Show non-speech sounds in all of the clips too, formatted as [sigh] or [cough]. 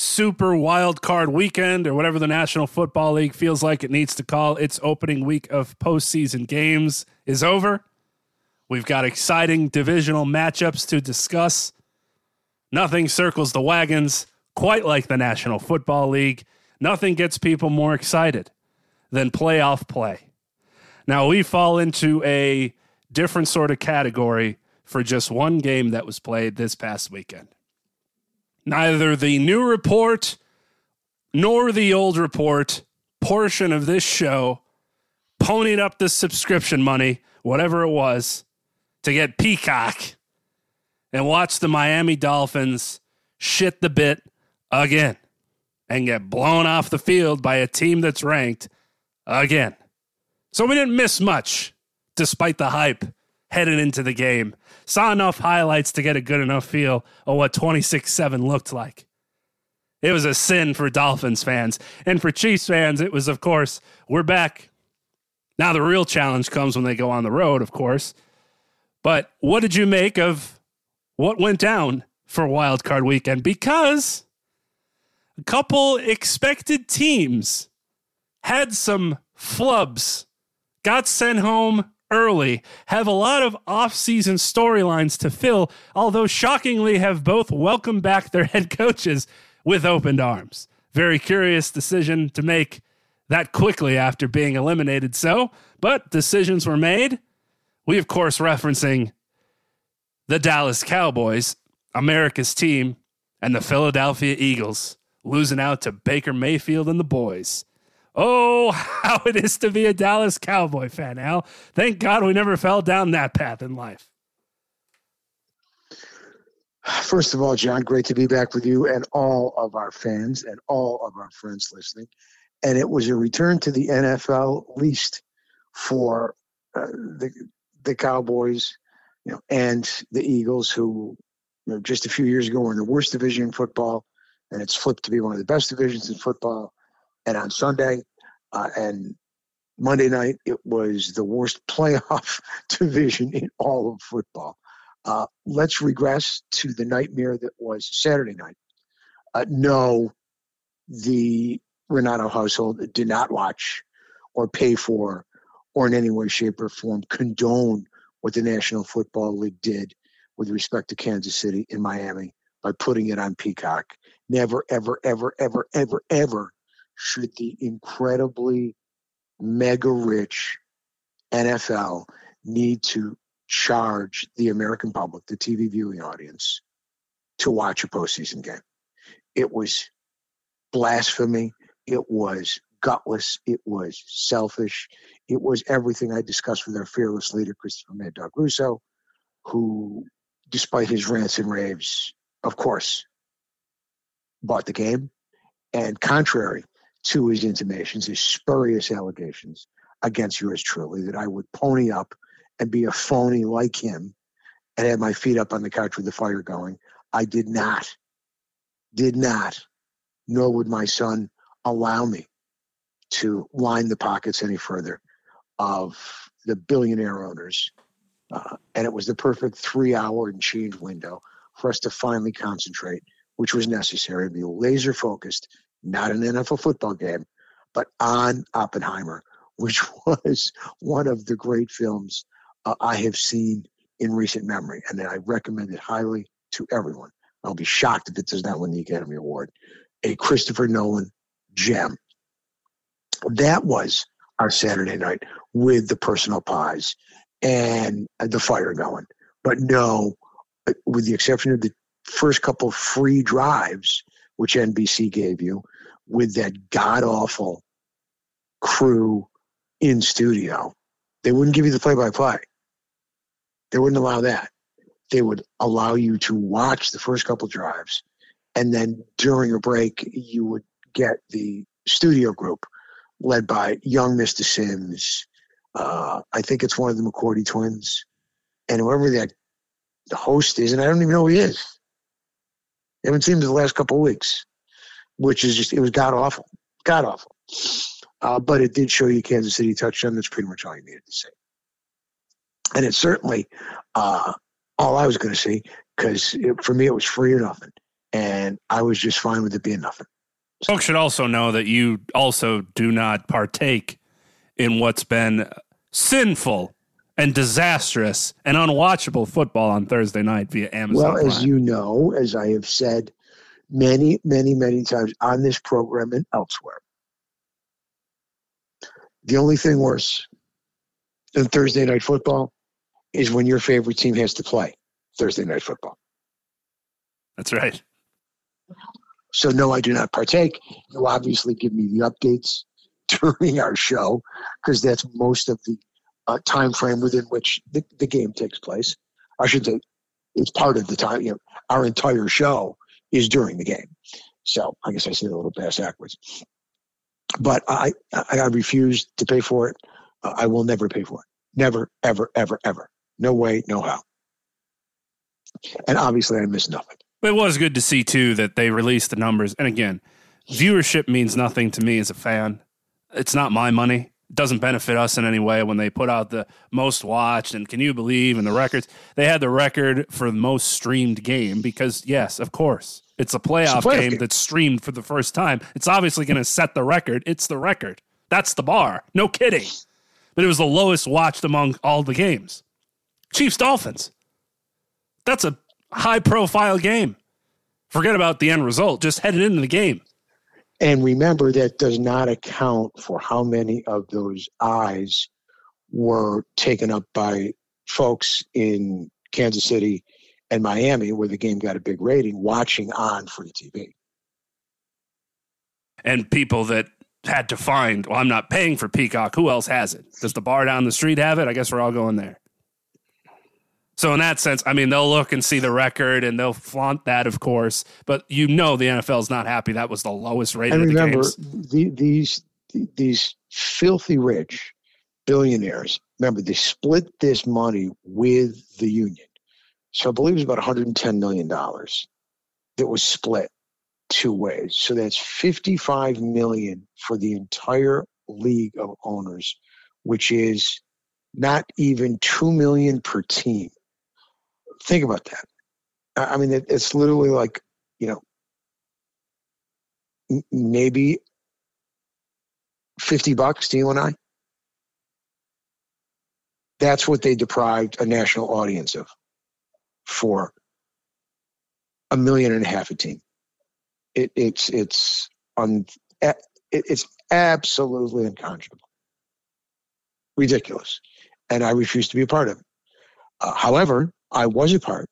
super wild card weekend or whatever the National Football League feels like it needs to call its opening week of postseason games is over. We've got exciting divisional matchups to discuss. Nothing circles the wagons quite like the National Football League. Nothing gets people more excited than playoff play. Now, we fall into a different sort of category for just one game that was played this past weekend. Neither the new report nor the old report portion of this show ponied up the subscription money, whatever it was, to get Peacock and watch the Miami Dolphins shit the bit again and get blown off the field by a team that's ranked again. So we didn't miss much despite the hype headed into the game. Saw enough highlights to get a good enough feel of what 26 7 looked like. It was a sin for Dolphins fans. And for Chiefs fans, it was, of course, we're back. Now, the real challenge comes when they go on the road, of course. But what did you make of what went down for Wild Card Weekend? Because a couple expected teams had some flubs, got sent home early, have a lot of off-season storylines to fill, although shockingly have both welcomed back their head coaches with opened arms. Very curious decision to make that quickly after being eliminated so, but decisions were made. We of course referencing the Dallas Cowboys, America's team, and the Philadelphia Eagles losing out to Baker Mayfield and the boys. Oh, [laughs] how it is to be a Dallas Cowboy fan, Al. Thank God we never fell down that path in life. First of all, John, great to be back with you and all of our fans and all of our friends listening. And it was a return to the NFL, least for uh, the the Cowboys, you know, and the Eagles, who you know, just a few years ago were in the worst division in football, and it's flipped to be one of the best divisions in football. And on Sunday uh, and Monday night, it was the worst [laughs] playoff [laughs] division in all of football. Uh, let's regress to the nightmare that was Saturday night. Uh, no, the Renauto household did not watch or pay for or in any way, shape, or form condone what the National Football League did with respect to Kansas City and Miami by putting it on Peacock. Never, ever, ever, ever, ever, ever should the incredibly mega rich NFL need to charge the American public, the TV viewing audience, to watch a postseason game. It was blasphemy. It was gutless. It was selfish. It was everything I discussed with our fearless leader, Christopher Mad Dog Russo, who, despite his rants and raves, of course, bought the game. And contrary to his intimations, his spurious allegations against yours truly, that I would pony up and be a phony like him and have my feet up on the couch with the fire going. I did not, did not, nor would my son allow me to line the pockets any further of the billionaire owners. Uh, and it was the perfect three hour and change window for us to finally concentrate, which was necessary, to be laser focused not an NFL football game, but on Oppenheimer, which [laughs] was one of the great films uh, I have seen in recent memory. And that I recommend it highly to everyone. I'll be shocked if it does not win the Academy Award. A Christopher Nolan gem. That was our Saturday night with the personal pies and the fire going. But no, with the exception of the first couple free drives, which NBC gave you, with that god awful crew in studio, they wouldn't give you the play by play. They wouldn't allow that. They would allow you to watch the first couple drives, and then during a break, you would get the studio group led by young Mr. Sims. Uh, I think it's one of the McCourty twins, and whoever that the host is, and I don't even know who he is. I haven't seen him in the last couple of weeks, which is just it was god awful, god awful. Uh, but it did show you Kansas City touchdown. That's pretty much all you needed to see. And it's certainly uh, all I was going to see because for me it was free or nothing, and I was just fine with it being nothing. Folks should also know that you also do not partake in what's been sinful and disastrous and unwatchable football on Thursday night via Amazon. Well, Prime. as you know, as I have said many, many, many times on this program and elsewhere, the only thing worse than Thursday night football is when your favorite team has to play Thursday night football. That's right. So, no, I do not partake. You obviously give me the updates [laughs] during our show because that's most of the uh, time frame within which the, the game takes place. I should say it's part of the time. You know, our entire show is during the game. So I guess I said a little bass backwards. But I, I, I refuse to pay for it. Uh, I will never pay for it. Never, ever, ever, ever. No way, no how. And obviously, I miss nothing. It was good to see too that they released the numbers. And again, viewership means nothing to me as a fan. It's not my money. Doesn't benefit us in any way when they put out the most watched and can you believe and the records. They had the record for the most streamed game because yes, of course. It's a playoff, It's a playoff game, game. that's streamed for the first time. It's obviously going to set the record. It's the record. That's the bar. No kidding. But it was the lowest watched among all the games. Chiefs Dolphins. That's a high profile game. Forget about the end result. Just headed into the game. And remember, that does not account for how many of those eyes were taken up by folks in Kansas City and Miami, where the game got a big rating, watching on free TV. and people that had to find, well, I'm not paying for Peacock. Who else has it? Does the bar down the street have it? I guess we're all going there. So in that sense, I mean, they'll look and see the record and they'll flaunt that, of course. But you know, the NFL is not happy. That was the lowest rated And of the games. the, these these filthy rich billionaires. Remember, they split this money with the union. So I believe it was about 110 million dollars that was split two ways. So that's 55 million for the entire league of owners, which is not even two million per team. Think about that. I mean, it, it's literally like you know maybe 50 bucks to you and I. That's what they deprived a national audience of for a million and a half a team. It, it's it's un, it, it's absolutely unconscionable, ridiculous, and I refuse to be a part of it. Uh, however, I was a part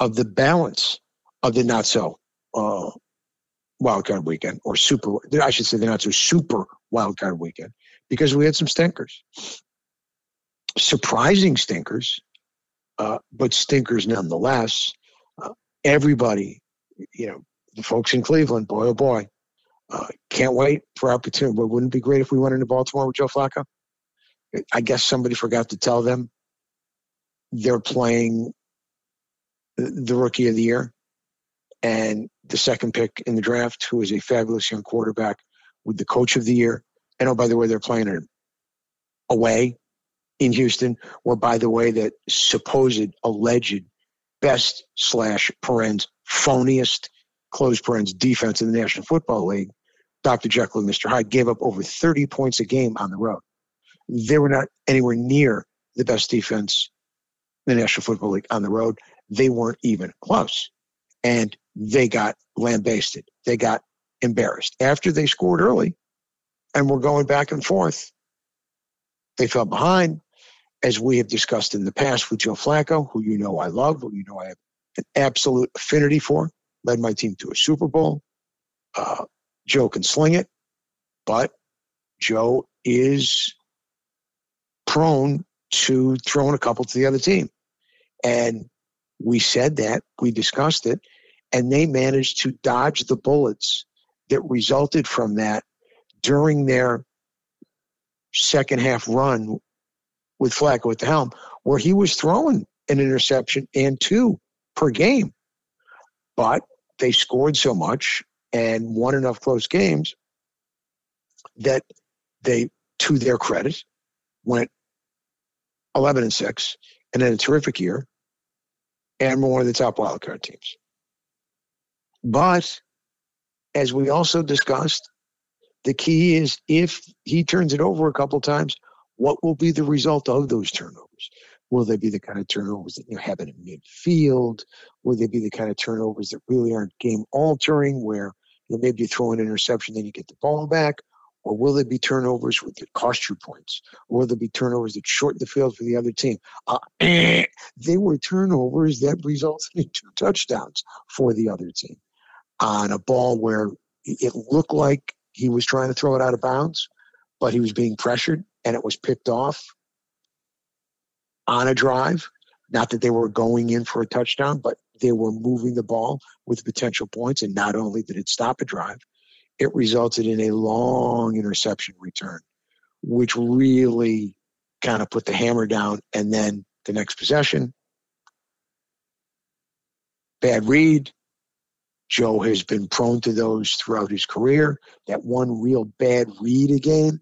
of the balance of the not so uh, wild card weekend or super I should say the not so super wild card weekend because we had some stinkers. Surprising stinkers, uh, but stinkers nonetheless. Uh, everybody, you know, the folks in Cleveland, boy oh boy, uh, can't wait for opportunity. But wouldn't it be great if we went into Baltimore with Joe Flacco? I guess somebody forgot to tell them they're playing the rookie of the year and the second pick in the draft, who is a fabulous young quarterback with the coach of the year. And oh, by the way, they're playing it away in Houston, where, by the way, that supposed alleged best slash parens phoniest close parens defense in the National Football League, Dr. Jekyll and Mr. Hyde gave up over 30 points a game on the road. They were not anywhere near the best defense the National Football League on the road. They weren't even close. And they got lambasted. They got embarrassed. After they scored early and were going back and forth, they fell behind, as we have discussed in the past with Joe Flacco, who you know I love, who you know I have an absolute affinity for, led my team to a Super Bowl. Uh, Joe can sling it, but Joe is prone to throwing a couple to the other team. And we said that, we discussed it, and they managed to dodge the bullets that resulted from that during their second half run with Flacco at the helm, where he was throwing an interception and two per game. But they scored so much and won enough close games that they, to their credit, went 11 and 6 and had a terrific year and one of the top wildcard teams. But as we also discussed, the key is if he turns it over a couple times, what will be the result of those turnovers? Will they be the kind of turnovers that you happen in midfield? Will they be the kind of turnovers that really aren't game altering, where you know, maybe you throw an interception, then you get the ball back? Or will there be turnovers that cost you points? Or will there be turnovers that shorten the field for the other team? Uh, they were turnovers that resulted in two touchdowns for the other team on a ball where it looked like he was trying to throw it out of bounds, but he was being pressured and it was picked off on a drive. Not that they were going in for a touchdown, but they were moving the ball with potential points. And not only did it stop a drive, it resulted in a long interception return, which really kind of put the hammer down. And then the next possession, bad read. Joe has been prone to those throughout his career. That one real bad read again,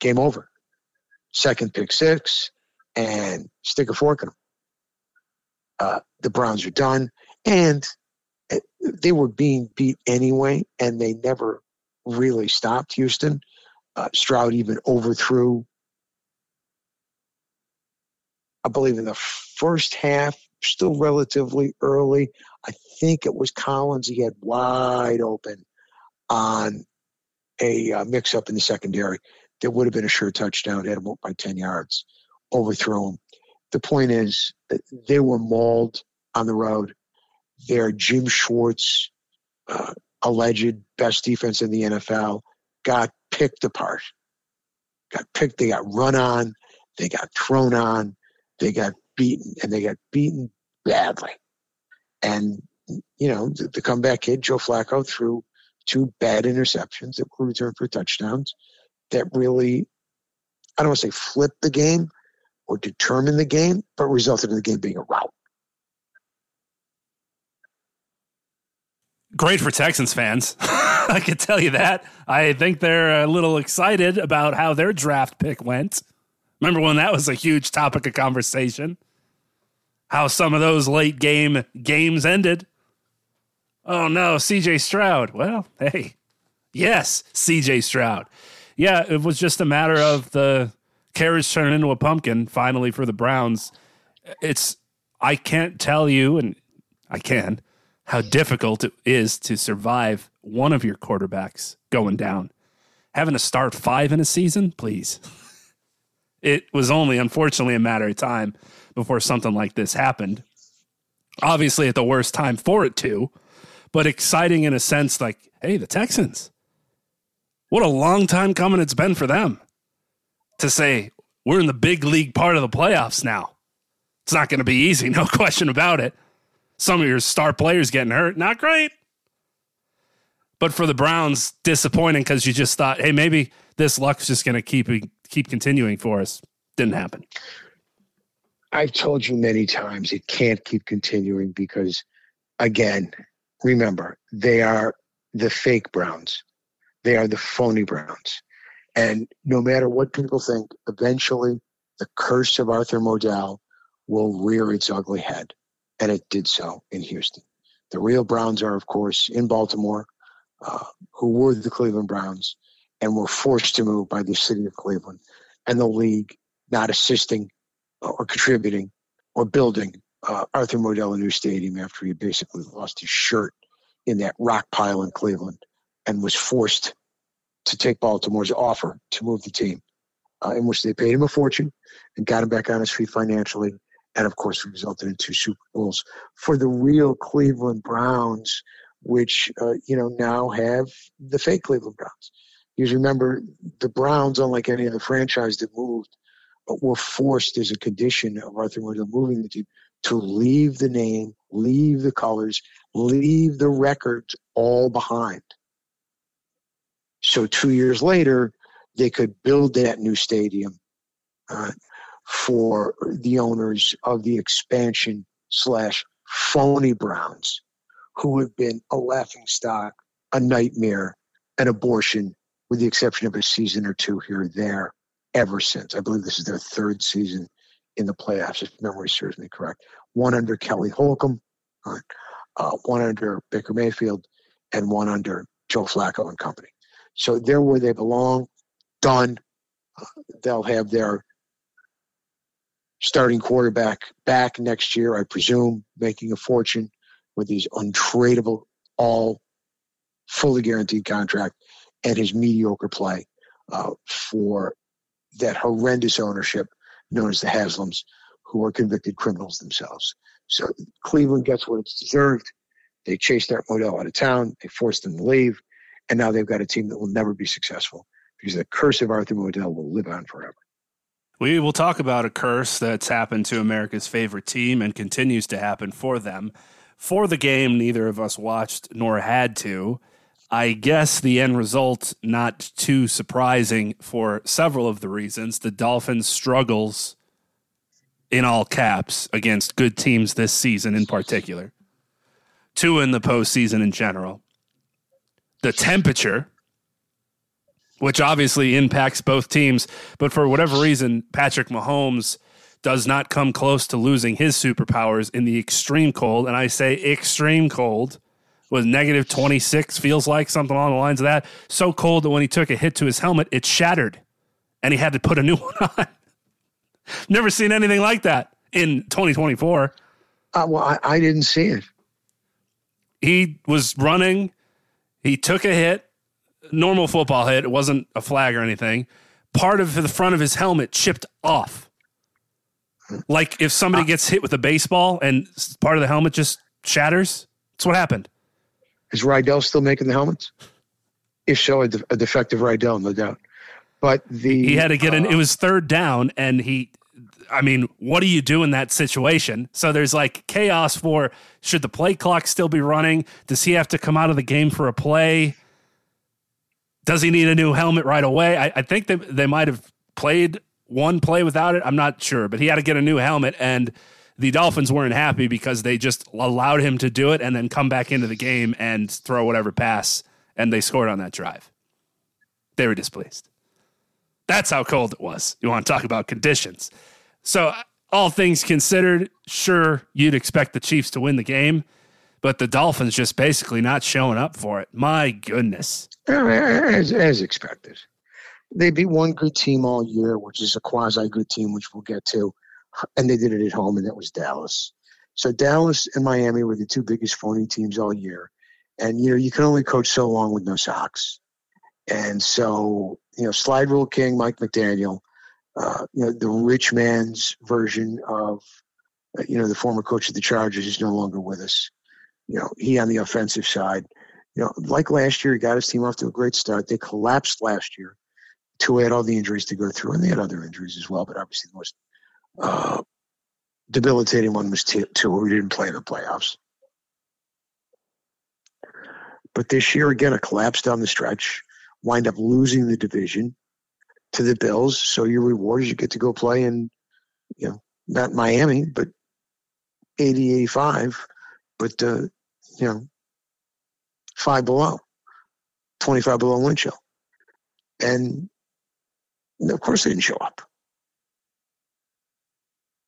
game over. Second pick six, and stick a fork in them. Uh, the Browns are done. And they were being beat anyway, and they never really stopped Houston. Uh, Stroud even overthrew, I believe, in the first half, still relatively early. I think it was Collins he had wide open on a uh, mix up in the secondary that would have been a sure touchdown, had him up by 10 yards, overthrew him. The point is, they were mauled on the road their Jim Schwartz uh, alleged best defense in the NFL got picked apart. Got picked. They got run on. They got thrown on. They got beaten, and they got beaten badly. And you know, the, the comeback kid Joe Flacco threw two bad interceptions that were returned for touchdowns that really, I don't want to say flipped the game or determined the game, but resulted in the game being a rout. Great for Texans fans. [laughs] I can tell you that. I think they're a little excited about how their draft pick went. Remember when that was a huge topic of conversation? How some of those late game games ended. Oh no, CJ Stroud. Well, hey, yes, CJ Stroud. Yeah, it was just a matter of the carriage turning into a pumpkin finally for the Browns. It's, I can't tell you, and I can, how difficult it is to survive one of your quarterbacks going down. Having to start five in a season, please. It was only, unfortunately, a matter of time before something like this happened. Obviously, at the worst time for it to, but exciting in a sense like, hey, the Texans. What a long time coming it's been for them to say, we're in the big league part of the playoffs now. It's not going to be easy, [laughs] no question about it some of your star players getting hurt. Not great. But for the Browns, disappointing because you just thought, hey, maybe this luck's just going to keep keep continuing for us. Didn't happen. I've told you many times it can't keep continuing because, again, remember they are the fake Browns. They are the phony Browns. And no matter what people think, eventually the curse of Arthur Modell will rear its ugly head and it did so in Houston. The real Browns are, of course, in Baltimore, uh, who were the Cleveland Browns and were forced to move by the city of Cleveland and the league not assisting or contributing or building uh, Arthur Modell a new stadium after he basically lost his shirt in that rock pile in Cleveland and was forced to take Baltimore's offer to move the team, uh, in which they paid him a fortune and got him back on his feet financially, and of course resulted in two Super Bowls for the real Cleveland Browns, which uh, you know now have the fake Cleveland Browns. You remember the Browns, unlike any other franchise that moved, but were forced as a condition of Arthur Modell moving the team to leave the name, leave the colors, leave the records all behind. So two years later, they could build that new stadium uh, for the owners of the expansion slash phony Browns, who have been a laughing stock, a nightmare, an abortion, with the exception of a season or two here or there, ever since. I believe this is their third season in the playoffs, if memory serves me correct. One under Kelly Holcomb, uh, one under Baker Mayfield, and one under Joe Flacco and company. So they're where they belong. Done. Uh, they'll have their starting quarterback back next year, I presume, making a fortune with these untradeable, all fully guaranteed contract and his mediocre play uh, for that horrendous ownership known as the Haslams, who are convicted criminals themselves. So Cleveland gets what it's deserved. They chased Art Modell out of town. They forced him to leave. And now they've got a team that will never be successful because the curse of Arthur Modell will live on forever. We will talk about a curse that's happened to America's favorite team and continues to happen for them. For the game, neither of us watched nor had to. I guess the end result not too surprising for several of the reasons. The Dolphins struggles in all caps against good teams this season in particular. Two in the postseason in general. The temperature, which obviously impacts both teams, but for whatever reason, Patrick Mahomes does not come close to losing his superpowers in the extreme cold. And I say extreme cold was negative 26, feels like something along the lines of that. So cold that when he took a hit to his helmet, it shattered and he had to put a new [laughs] one on. Never seen anything like that in 2024. Uh, well, I, I didn't see it. He was running, he took a hit, normal football hit. It wasn't a flag or anything. Part of the front of his helmet chipped off. Like if somebody uh, gets hit with a baseball and part of the helmet just shatters. That's what happened. Is Riddell still making the helmets? If so, a, de- a defective Riddell, no doubt. But the he had to get in. Uh, it was third down, and he. I mean, what do you do in that situation? So there's like chaos for should the play clock still be running? Does he have to come out of the game for a play? Does he need a new helmet right away? I, I think they they might have played one play without it. I'm not sure, but he had to get a new helmet and the Dolphins weren't happy because they just allowed him to do it and then come back into the game and throw whatever pass, and they scored on that drive. They were displeased. That's how cold it was. You want to talk about conditions. So, all things considered, sure, you'd expect the Chiefs to win the game, but the Dolphins just basically not showing up for it. My goodness. As, as expected. They beat one good team all year, which is a quasi good team, which we'll get to and they did it at home, and that was Dallas. So Dallas and Miami were the two biggest phony teams all year, and you know you can only coach so long with no socks, and so you know slide rule king Mike McDaniel, uh, you know the rich man's version of uh, you know the former coach of the Chargers is no longer with us. You know he on the offensive side, you know like last year he got his team off to a great start. They collapsed last year. Two had all the injuries to go through, and they had other injuries as well, but obviously the most uh, debilitating one was two, we didn't play in the playoffs. But this year, again, a collapse down the stretch, wind up losing the division to the Bills. So your reward is you get to go play in, you know, not Miami, but 80, 85, but, uh, you know, five below, 25 below wind chill. And of course they didn't show up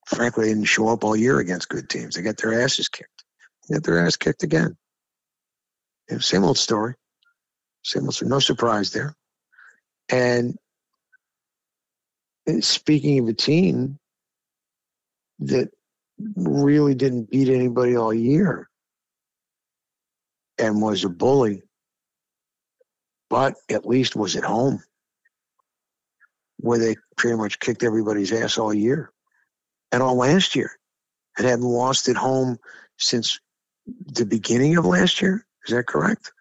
frankly, they didn't show up all year against good teams. They got their asses kicked. They got their ass kicked again. Same old story. Same old story. No surprise there. And eh, speaking of a team that really didn't beat anybody all year and was a bully, but at least was at home where they pretty much kicked everybody's ass all year and all last year and hadn't lost at home since the beginning of last year. Is that correct?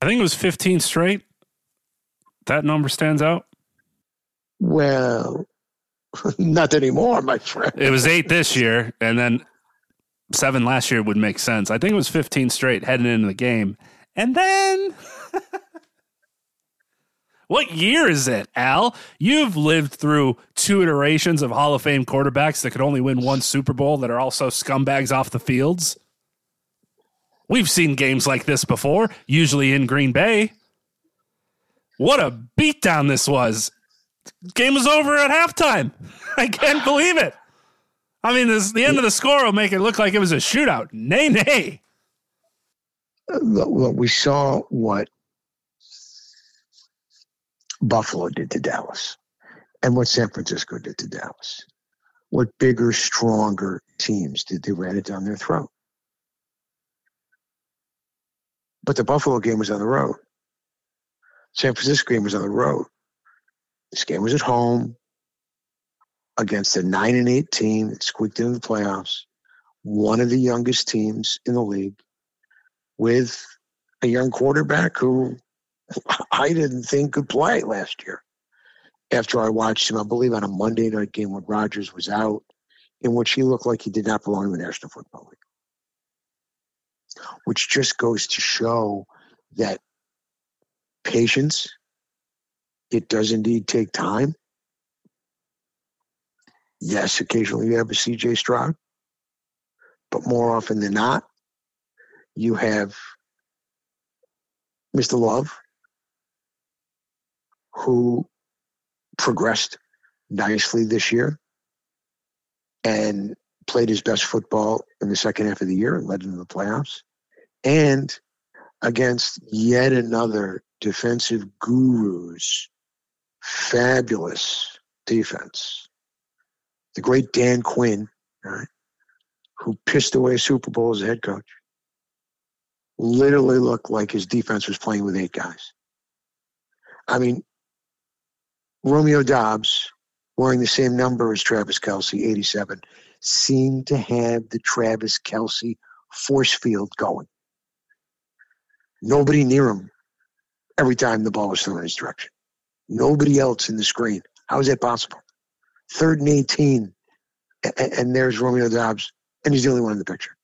I think it was 15 straight. That number stands out. Well, [laughs] not anymore, my friend. It was eight this year, and then seven last year would make sense. I think it was 15 straight heading into the game. And then. [laughs] what year is it, Al? You've lived through two iterations of Hall of Fame quarterbacks that could only win one Super Bowl that are also scumbags off the fields. We've seen games like this before, usually in Green Bay. What a beatdown this was. Game was over at halftime. [laughs] I can't believe it. I mean, this, the end of the score will make it look like it was a shootout. Nay, nay. Look, we saw what Buffalo did to Dallas and what San Francisco did to Dallas. What bigger, stronger teams did they ran it down their throat? But the Buffalo game was on the road. San Francisco game was on the road. This game was at home against a nine and eight team that squeaked into the playoffs, one of the youngest teams in the league, with a young quarterback who [laughs] I didn't think could play last year. After I watched him, I believe on a Monday night game when Rodgers was out, in which he looked like he did not belong in the National Football League which just goes to show that patience, it does indeed take time. Yes, occasionally you have a CJ Stroud, but more often than not, you have Mr. Love, who progressed nicely this year and played his best football in the second half of the year and led into the playoffs. And against yet another defensive guru's fabulous defense. The great Dan Quinn, right, who pissed away a Super Bowl as a head coach, literally looked like his defense was playing with eight guys. I mean, Romeo Doubs, wearing the same number as Travis Kelce, 87, seemed to have the Travis Kelce force field going. Nobody near him every time the ball was thrown in his direction. Nobody else in the screen. How is that possible? Third and 18, and there's Romeo Doubs, and he's the only one in the picture.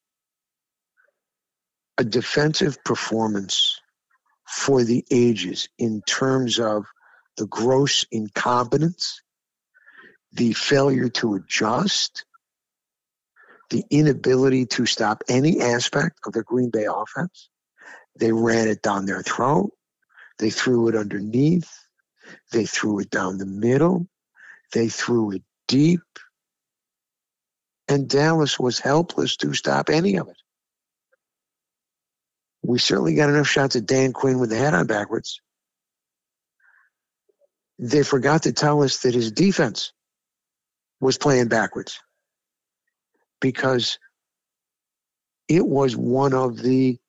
A defensive performance for the ages in terms of the gross incompetence, the failure to adjust, the inability to stop any aspect of the Green Bay offense. They ran it down their throat. They threw it underneath. They threw it down the middle. They threw it deep. And Dallas was helpless to stop any of it. We certainly got enough shots at Dan Quinn with the head on backwards. They forgot to tell us that his defense was playing backwards because it was one of the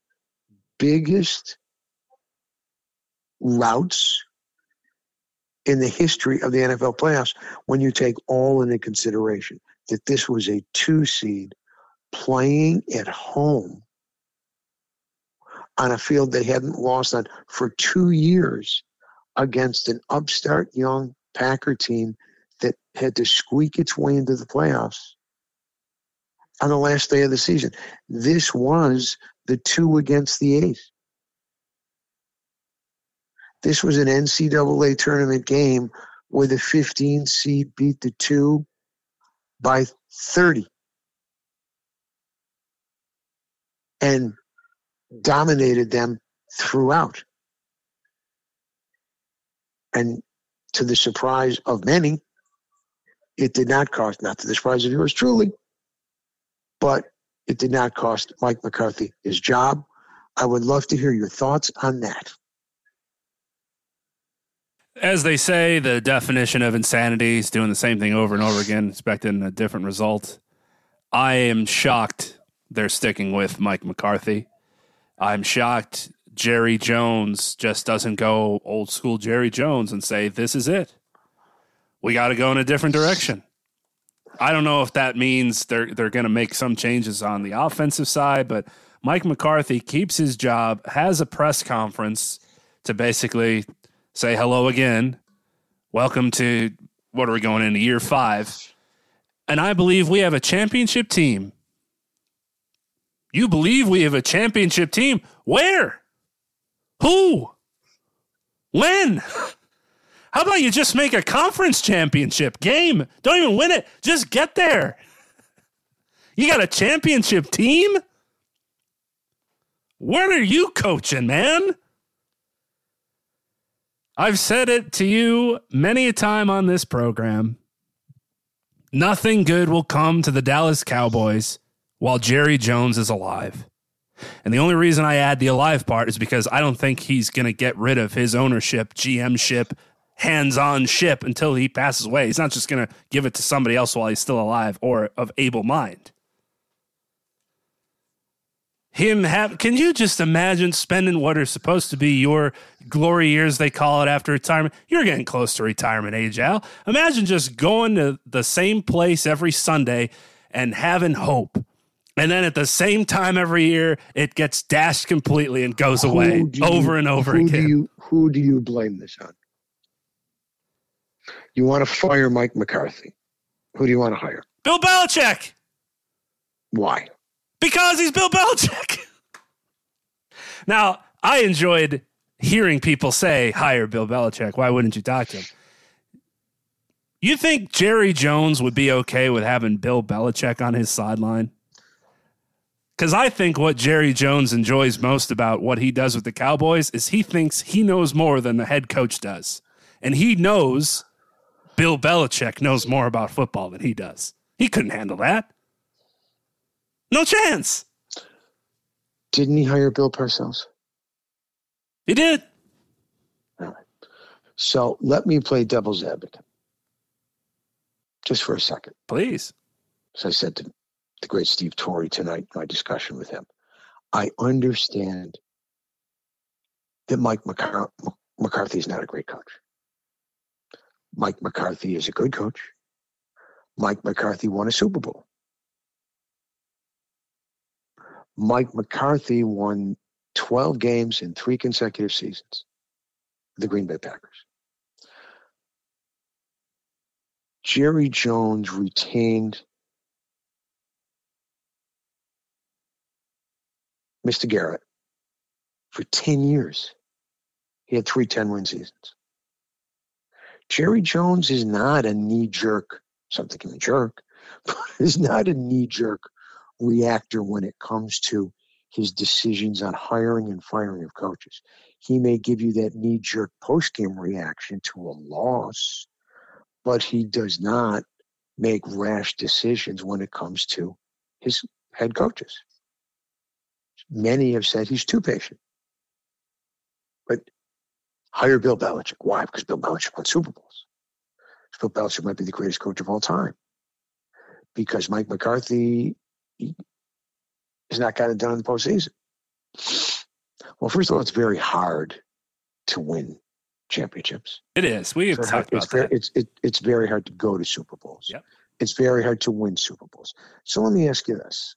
biggest routes in the history of the NFL playoffs when you take all into consideration that this was a two seed playing at home on a field they hadn't lost on for two years against an upstart young Packer team that had to squeak its way into the playoffs on the last day of the season. This was the two against the eight. This was an NCAA tournament game where the 15 seed beat the two by 30 and dominated them throughout. And to the surprise of many, it did not cost, not to the surprise of yours truly, but it did not cost Mike McCarthy his job. I would love to hear your thoughts on that. As they say, the definition of insanity is doing the same thing over and over again, expecting a different result. I am shocked they're sticking with Mike McCarthy. I'm shocked Jerry Jones just doesn't go old school Jerry Jones and say, this is it. We got to go in a different direction. I don't know if that means they're they're going to make some changes on the offensive side, but Mike McCarthy keeps his job, has a press conference to basically say hello again. Welcome to what are we going into year 5? And I believe we have a championship team. You believe we have a championship team? Where? Who? When? How about you just make a conference championship game? Don't even win it. Just get there. You got a championship team? What are you coaching, man? I've said it to you many a time on this program. Nothing good will come to the Dallas Cowboys while Jerry Jones is alive. And the only reason I add the alive part is because I don't think he's going to get rid of his ownership, GM ship, hands on ship until he passes away. He's not just going to give it to somebody else while he's still alive or of able mind. Him have can you just imagine spending what are supposed to be your glory years they call it after retirement? You're getting close to retirement age, Al. Imagine just going to the same place every Sunday and having hope. And then at the same time every year it gets dashed completely and goes away you- over and over who again. Do you, who do you blame this on? You want to fire Mike McCarthy. Who do you want to hire? Bill Belichick. Why? Because he's Bill Belichick. now, I enjoyed hearing people say, hire Bill Belichick. Why wouldn't you talk to him? You think Jerry Jones would be okay with having Bill Belichick on his sideline? Because I think what Jerry Jones enjoys most about what he does with the Cowboys is he thinks he knows more than the head coach does. And he knows Bill Belichick knows more about football than he does. He couldn't handle that. No chance. Didn't he hire Bill Parcells? He did. All right. So let me play devil's advocate just for a second. Please. As I said to the great Steve Torre tonight, my discussion with him, I understand that Mike McCar- McCarthy is not a great coach. Mike McCarthy is a good coach. Mike McCarthy won a Super Bowl. Mike McCarthy won 12 games in three consecutive seasons. The Green Bay Packers. Jerry Jones retained Mr. Garrett for 10 years. He had three 10 win seasons. Jerry Jones is not a knee jerk, something can be jerk, but is not a knee jerk reactor when it comes to his decisions on hiring and firing of coaches. He may give you that knee jerk post game reaction to a loss, but he does not make rash decisions when it comes to his head coaches. Many have said he's too patient. But hire Bill Belichick. Why? Because Bill Belichick won Super Bowls. Bill Belichick might be the greatest coach of all time. Because Mike McCarthy he, has not got it done in the postseason. Well, first of all, it's very hard to win championships. It is. We have It's, talked it's about very, that. it's, it, it's very hard to go to Super Bowls. Yep. It's very hard to win Super Bowls. So let me ask you this.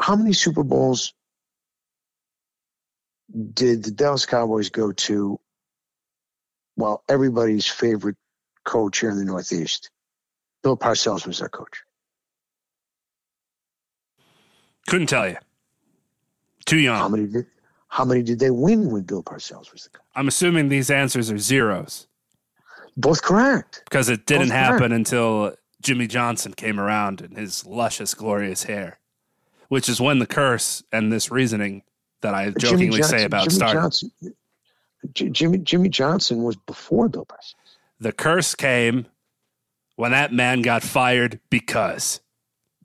How many Super Bowls did the Dallas Cowboys go to? Well, everybody's favorite coach here in the Northeast, Bill Parcells was their coach. Couldn't tell you. Too young. How many did? How many did they win when Bill Parcells was the coach? I'm assuming these answers are zeros Both correct. because it didn't Both correct. happen until Jimmy Johnson came around in his luscious, glorious hair, which is when the curse and this reasoning that I jokingly Jimmy say about Jimmy started. Johnson, J- Jimmy Jimmy Johnson was before Bill Parcells. The curse came when that man got fired because.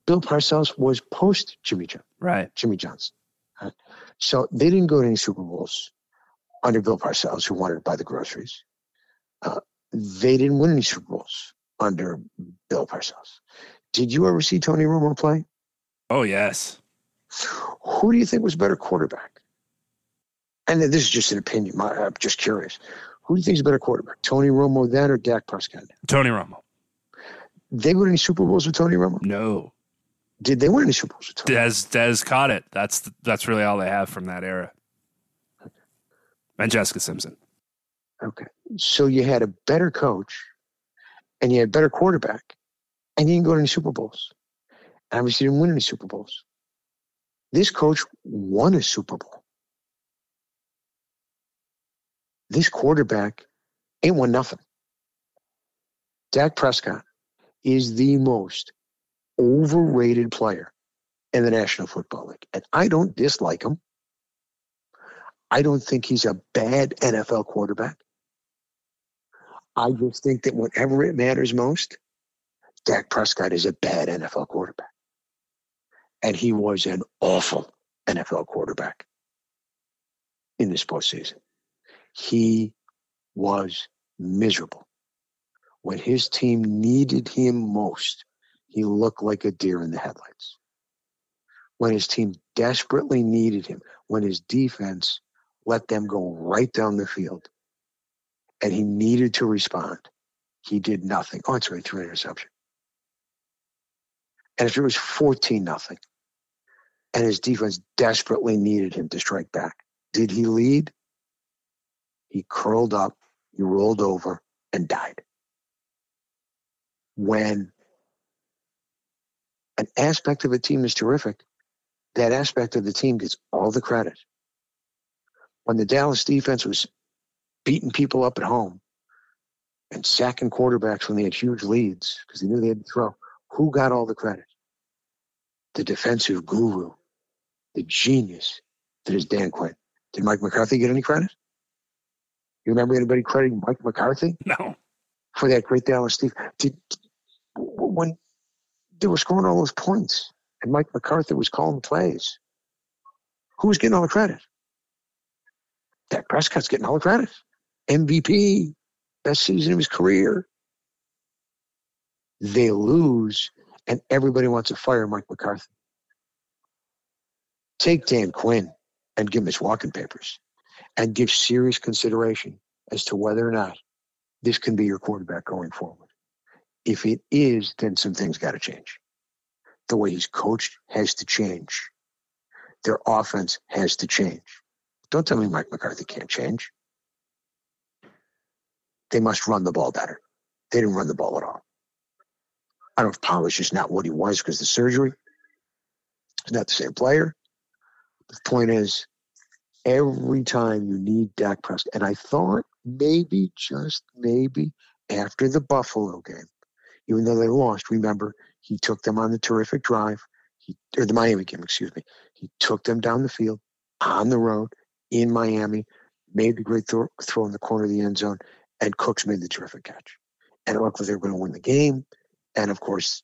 Bill Parcells was post Jimmy Johnson. Right. Jimmy Johnson. Right? So they didn't go to any Super Bowls under Bill Parcells, who wanted to buy the groceries. Uh, they didn't win any Super Bowls under Bill Parcells. Did you ever see Tony Romo play? Oh, yes. Who do you think was a better quarterback? And this is just an opinion. I'm just curious. Who do you think is a better quarterback, Tony Romo then or Dak Prescott? Tony Romo. They win any Super Bowls with Tony Romo? No. Did they win any Super Bowls with Tony? Dez Dez caught it. That's that's really all they have from that era. And Jessica Simpson. Okay. So you had a better coach and you had a better quarterback and you didn't go to any Super Bowls. And obviously you didn't win any Super Bowls. This coach won a Super Bowl. This quarterback ain't won nothing. Dak Prescott is the most overrated player in the National Football League. And I don't dislike him. I don't think he's a bad NFL quarterback. I just think that whenever it matters most, Dak Prescott is a bad NFL quarterback. And he was an awful NFL quarterback in this postseason. He was miserable. When his team needed him most, he looked like a deer in the headlights. When his team desperately needed him, when his defense let them go right down the field, and he needed to respond, he did nothing. Oh, it's right, through interception. And if it was 14 nothing, and his defense desperately needed him to strike back, did he lead? He curled up, he rolled over, and died. When an aspect of a team is terrific, that aspect of the team gets all the credit. When the Dallas defense was beating people up at home and sacking quarterbacks when they had huge leads because they knew they had to throw, who got all the credit? The defensive guru, the genius that is Dan Quinn. Did Mike McCarthy get any credit? You remember anybody crediting Mike McCarthy? No. For that great Dallas Steve. Did, when they were scoring all those points and Mike McCarthy was calling the plays, who was getting all the credit? Dak Prescott's getting all the credit. MVP, best season of his career. They lose, and everybody wants to fire Mike McCarthy. Take Dan Quinn and give him his walking papers and give serious consideration as to whether or not this can be your quarterback going forward. If it is, then some things got to change. The way he's coached has to change. Their offense has to change. Don't tell me Mike McCarthy can't change. They must run the ball better. They didn't run the ball at all. I don't know if Pollard is just not what he was because the surgery. He's not the same player. The point is, every time you need Dak Prescott, and I thought maybe, just maybe, after the Buffalo game, even though they lost, remember, he took them on the terrific drive, he, or the Miami game, excuse me. He took them down the field on the road in Miami, made the great throw, in the corner of the end zone, and Cooks made the terrific catch. And it looked like they were going to win the game. And of course,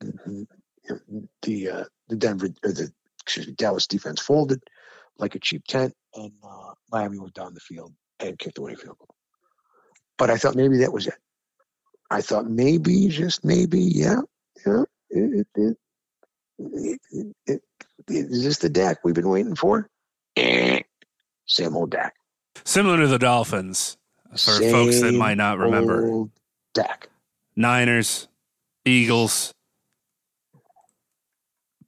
the uh, the Denver or the excuse me, Dallas defense folded like a cheap tent, and uh, Miami went down the field and kicked the winning field goal. But I thought maybe that was it. I thought maybe, just maybe, yeah, yeah, it, it, it, is this the Dak we've been waiting for? Eh, same old Dak. Similar to the Dolphins, for Same folks that might not remember. old Dak. Niners, Eagles,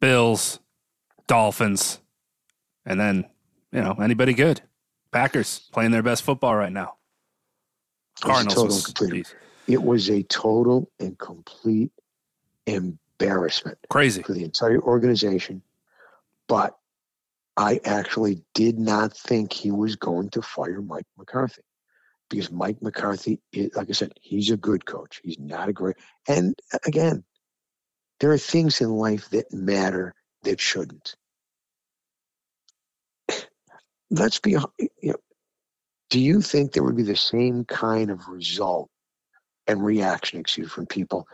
Bills, Dolphins, and then, you know, anybody good. Packers playing their best football right now. It Cardinals. Total was- and complete- It was a total and complete embarrassment crazy. for the entire organization. But I actually did not think he was going to fire Mike McCarthy because Mike McCarthy, is, like I said, he's a good coach. He's not a great. And again, there are things in life that matter that shouldn't. Let's be, you know, do you think there would be the same kind of result and reaction, excuse from people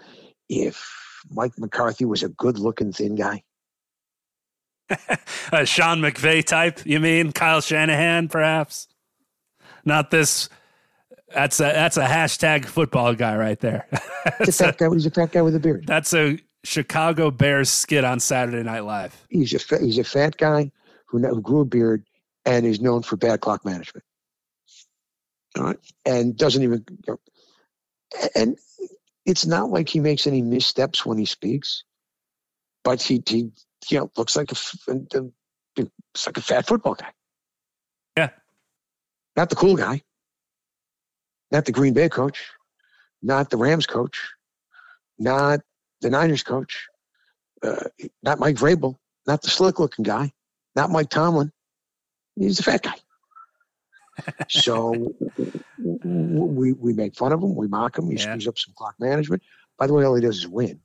if Mike McCarthy was a good looking thin guy? [laughs] a Sean McVay type, you mean? Kyle Shanahan, perhaps? Not this. That's a that's a hashtag football guy right there. [laughs] He's a fat guy, he's a fat guy with a beard. that's a Chicago Bears skit on Saturday Night Live. He's a fa- he's a fat guy who, who grew a beard and is known for bad clock management. All right, and doesn't even. You know, and it's not like he makes any missteps when he speaks, but he, he you know looks like a looks like a fat football guy. Yeah, not the cool guy, not the Green Bay coach, not the Rams coach, not the Niners coach, uh, not Mike Vrabel, not the slick looking guy, not Mike Tomlin. He's a fat guy. [laughs] so we we make fun of him, we mock him, he yeah. screws up some clock management. By the way, all he does is win.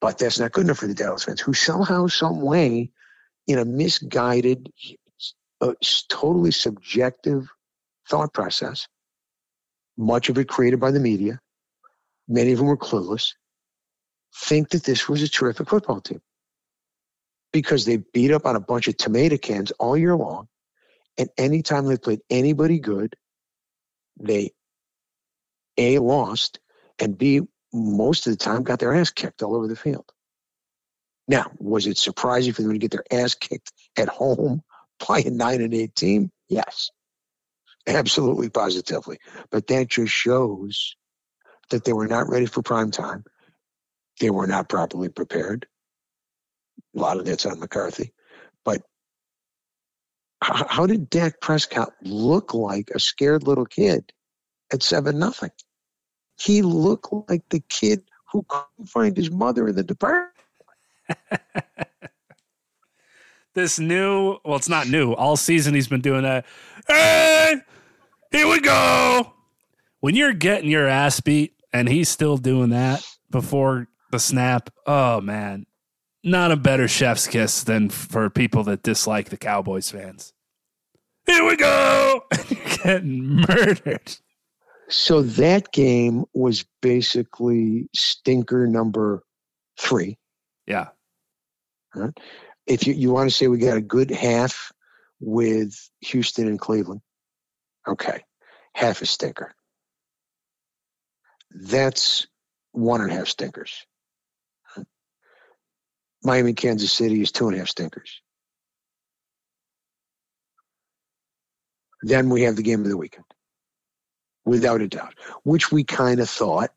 But that's not good enough for the Dallas fans, who somehow, some way, in a misguided, uh, totally subjective thought process, much of it created by the media, many of them were clueless, think that this was a terrific football team because they beat up on a bunch of tomato cans all year long. And anytime they played anybody good, they A, lost, and B, most of the time got their ass kicked all over the field. Now, was it surprising for them to get their ass kicked at home [laughs] by a nine and eight team? Yes, absolutely, positively. But that just shows that they were not ready for prime time. They were not properly prepared. A lot of that's on McCarthy. How did Dak Prescott look like a scared little kid at 7 nothing? He looked like the kid who couldn't find his mother in the department. [laughs] this new, well, it's not new. All season he's been doing that. Hey, here we go. When you're getting your ass beat and he's still doing that before the snap, oh man, not a better chef's kiss than for people that dislike the Cowboys fans. Here we go. [laughs] Getting murdered. So that game was basically stinker number three. Yeah. Right? If you, you want to say we got a good half with Houston and Cleveland, okay, half a stinker. That's one and a half stinkers. Miami, Kansas City is two and a half stinkers. Then we have the game of the weekend, without a doubt, which we kind of thought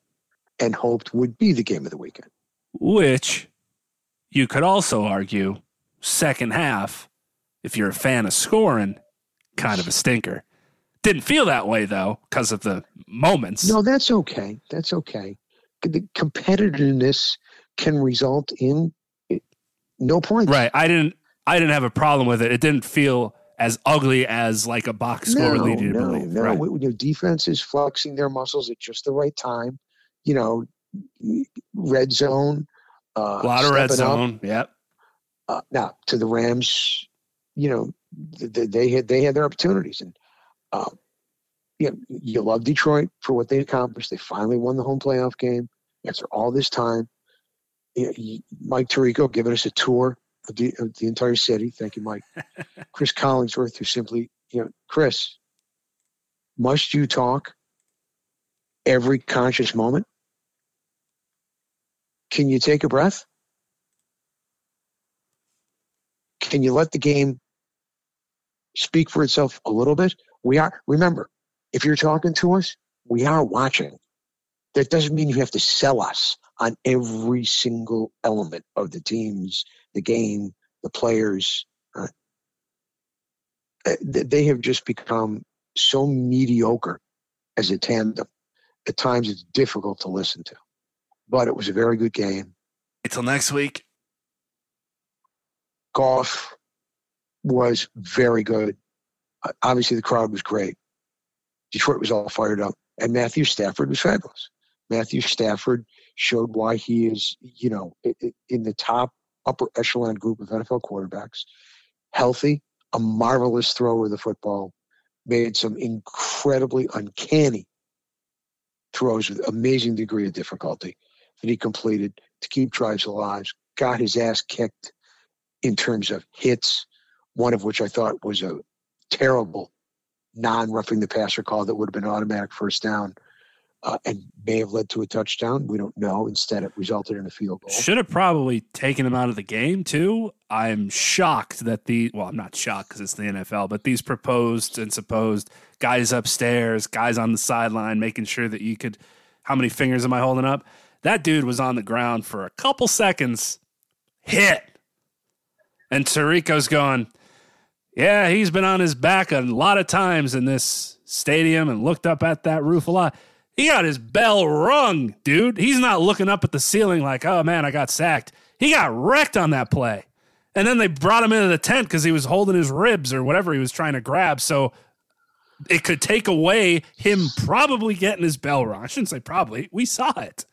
and hoped would be the game of the weekend. Which you could also argue, second half, if you're a fan of scoring, kind of a stinker. Didn't feel that way though, because of the moments. No, that's okay. That's okay. The competitiveness can result in no point. Right. I didn't. I didn't have a problem with it. It didn't feel as ugly as like a box score no, lead you no, believe. No, right. you know, defenses flexing their muscles at just the right time. You know, red zone. Uh, a lot of red zone. Up. Yep. Uh, now to the Rams, you know, they, they, had they had their opportunities, and um, you know, you love Detroit for what they accomplished. They finally won the home playoff game after all this time. Mike Tirico giving us a tour of the, of the entire city. Thank you, Mike. [laughs] Chris Collinsworth, who simply, you know, Chris, must you talk every conscious moment? Can you take a breath? Can you let the game speak for itself a little bit? We are, remember, if you're talking to us, we are watching. That doesn't mean you have to sell us on every single element of the teams, the game, the players. Uh, they have just become so mediocre as a tandem. At times, it's difficult to listen to. But it was a very good game. Until next week. Goff was very good. Uh, obviously, the crowd was great. Detroit was all fired up, and Matthew Stafford was fabulous. Matthew Stafford showed why he is, you know, in the top upper echelon group of NFL quarterbacks. Healthy, a marvelous thrower of the football, made some incredibly uncanny throws with amazing degree of difficulty that he completed to keep drives alive. Got his ass kicked in terms of hits, one of which I thought was a terrible non roughing the passer call that would have been automatic first down uh, and may have led to a touchdown. We don't know. Instead, it resulted in a field goal. Should have probably taken him out of the game too. I'm shocked that the well, I'm not shocked because it's the NFL, but these proposed and supposed guys upstairs, guys on the sideline, making sure that you could. How many fingers am I holding up? That dude was on the ground for a couple seconds, hit, and Tirico's going. Yeah, he's been on his back a lot of times in this stadium and looked up at that roof a lot. He got his bell rung, dude. He's not looking up at the ceiling like, oh man, I got sacked. He got wrecked on that play. And then they brought him into the tent because he was holding his ribs or whatever he was trying to grab. So it could take away him probably getting his bell rung. I shouldn't say probably. We saw it.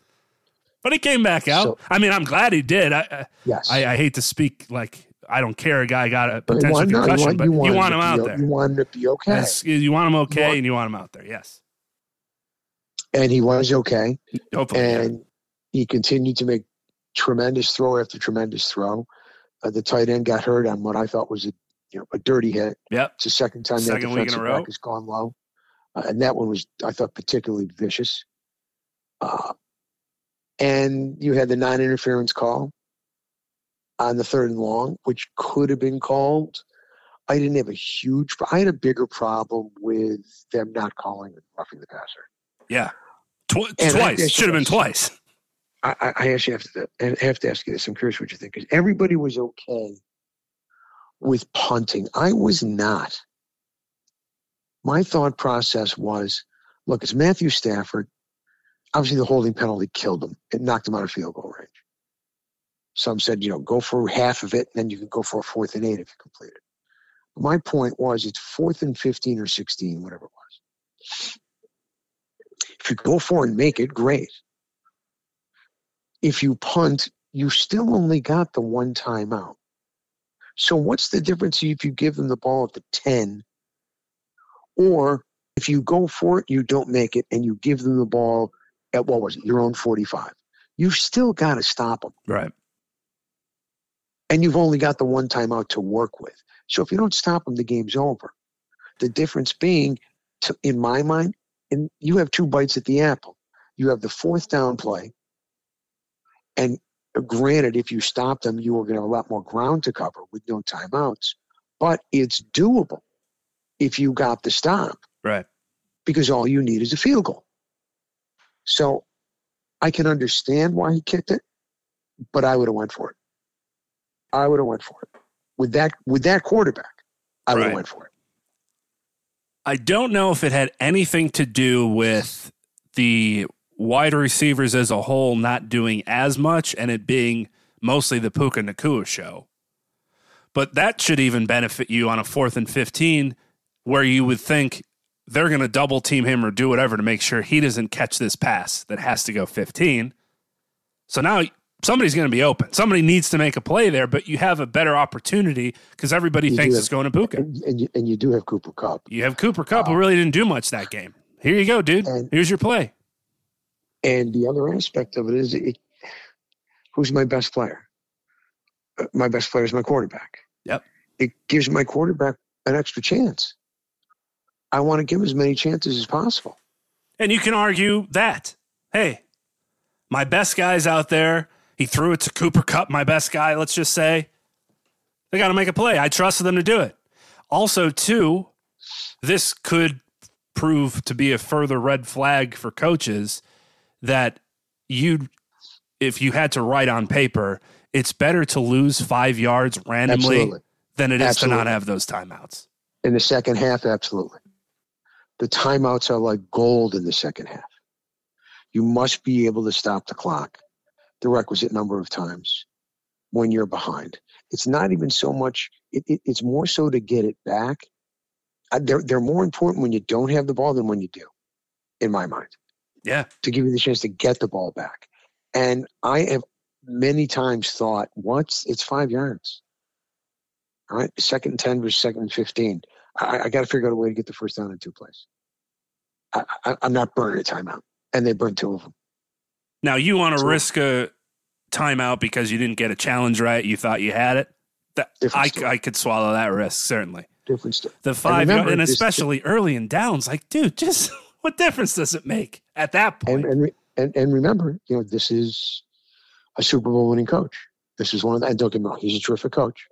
But he came back out. So, I mean, I'm glad he did. I, yes. I, I hate to speak like I don't care. A guy got a potential want, concussion, no, you want, but you want, you want him, out there. You want him to be okay. Yes, you want him okay, want, and you want him out there. Yes. And he was okay. Hopefully, and yeah. he continued to make tremendous throw after tremendous throw. Uh, the tight end got hurt on what I thought was a you know a dirty hit. Yep. It's the second time second that defensive back has gone low, uh, and that one was I thought particularly vicious. Uh, and you had the non-interference call on the third and long, which could have been called. I didn't have a huge. I had a bigger problem with them not calling roughing the passer. Yeah, Tw- twice should have been twice. I, I actually have to I have to ask you this. I'm curious what you think because everybody was okay with punting. I was not. My thought process was, look, it's Matthew Stafford. Obviously, the holding penalty killed him. It knocked him out of field goal range. Some said, you know, go for half of it, and then you can go for a fourth and eight if you complete it. But my point was it's fourth and 15 or 16, whatever it was. If you go for and make it, great. If you punt, you still only got the one timeout. So what's the difference if you give them the ball at the 10 or if you go for it, you don't make it, and you give them the ball at what was it, your own 45? You've still got to stop them. Right and you've only got the one timeout to work with. So if you don't stop them, the game's over. The difference being, to, in my mind, and you have two bites at the apple. You have the fourth down play, and granted, if you stop them, you are going to have a lot more ground to cover with no timeouts. But it's doable if you got the stop, right? Because all you need is a field goal. So I can understand why he kicked it, but I would have went for it. I would have went for it. With that with that quarterback, I would have went for it. I don't know if it had anything to do with the wide receivers as a whole not doing as much and it being mostly the Puka Nacua show. But that should even benefit you on a fourth and 15 where you would think they're going to double team him or do whatever to make sure he doesn't catch this pass that has to go 15. So now somebody's going to be open. Somebody needs to make a play there, but you have a better opportunity because everybody you thinks have, it's going to Puka. And, and, you, and, you, do have Cooper Kupp. You have Cooper Kupp, uh, who really didn't do much that game. Here you go, dude. And, Here's your play. And the other aspect of it is it, who's my best player? Uh, my best player is my quarterback. Yep. It gives my quarterback an extra chance. I want to give as many chances as possible. And you can argue that, hey, my best guys out there he threw it to Cooper Kupp, my best guy, let's just say. They got to make a play. I trusted them to do it. Also, too, this could prove to be a further red flag for coaches that you, if you had to write on paper, it's better to lose five yards randomly absolutely. than it is absolutely. to not have those timeouts. In the second half, absolutely. The timeouts are like gold in the second half. You must be able to stop the clock the requisite number of times when you're behind. It's not even so much, it, it, it's more so to get it back. Uh, they're, they're more important when you don't have the ball than when you do, in my mind. Yeah. To give you the chance to get the ball back. And I have many times thought, what's it's five yards. All right. Second and 10 versus second and 15. I, I got to figure out a way to get the first down in two plays. I, am not burning a timeout. And they burned two of them. Now you want to risk a timeout because you didn't get a challenge right. You thought you had it. That, I, I could swallow that risk certainly. Different story. The five and, and especially early in downs, like dude, just [laughs] what difference does it make? at that point. And, and, and, and remember, you know, this is a Super Bowl winning coach. This is one of the, and don't get me wrong, he's a terrific coach.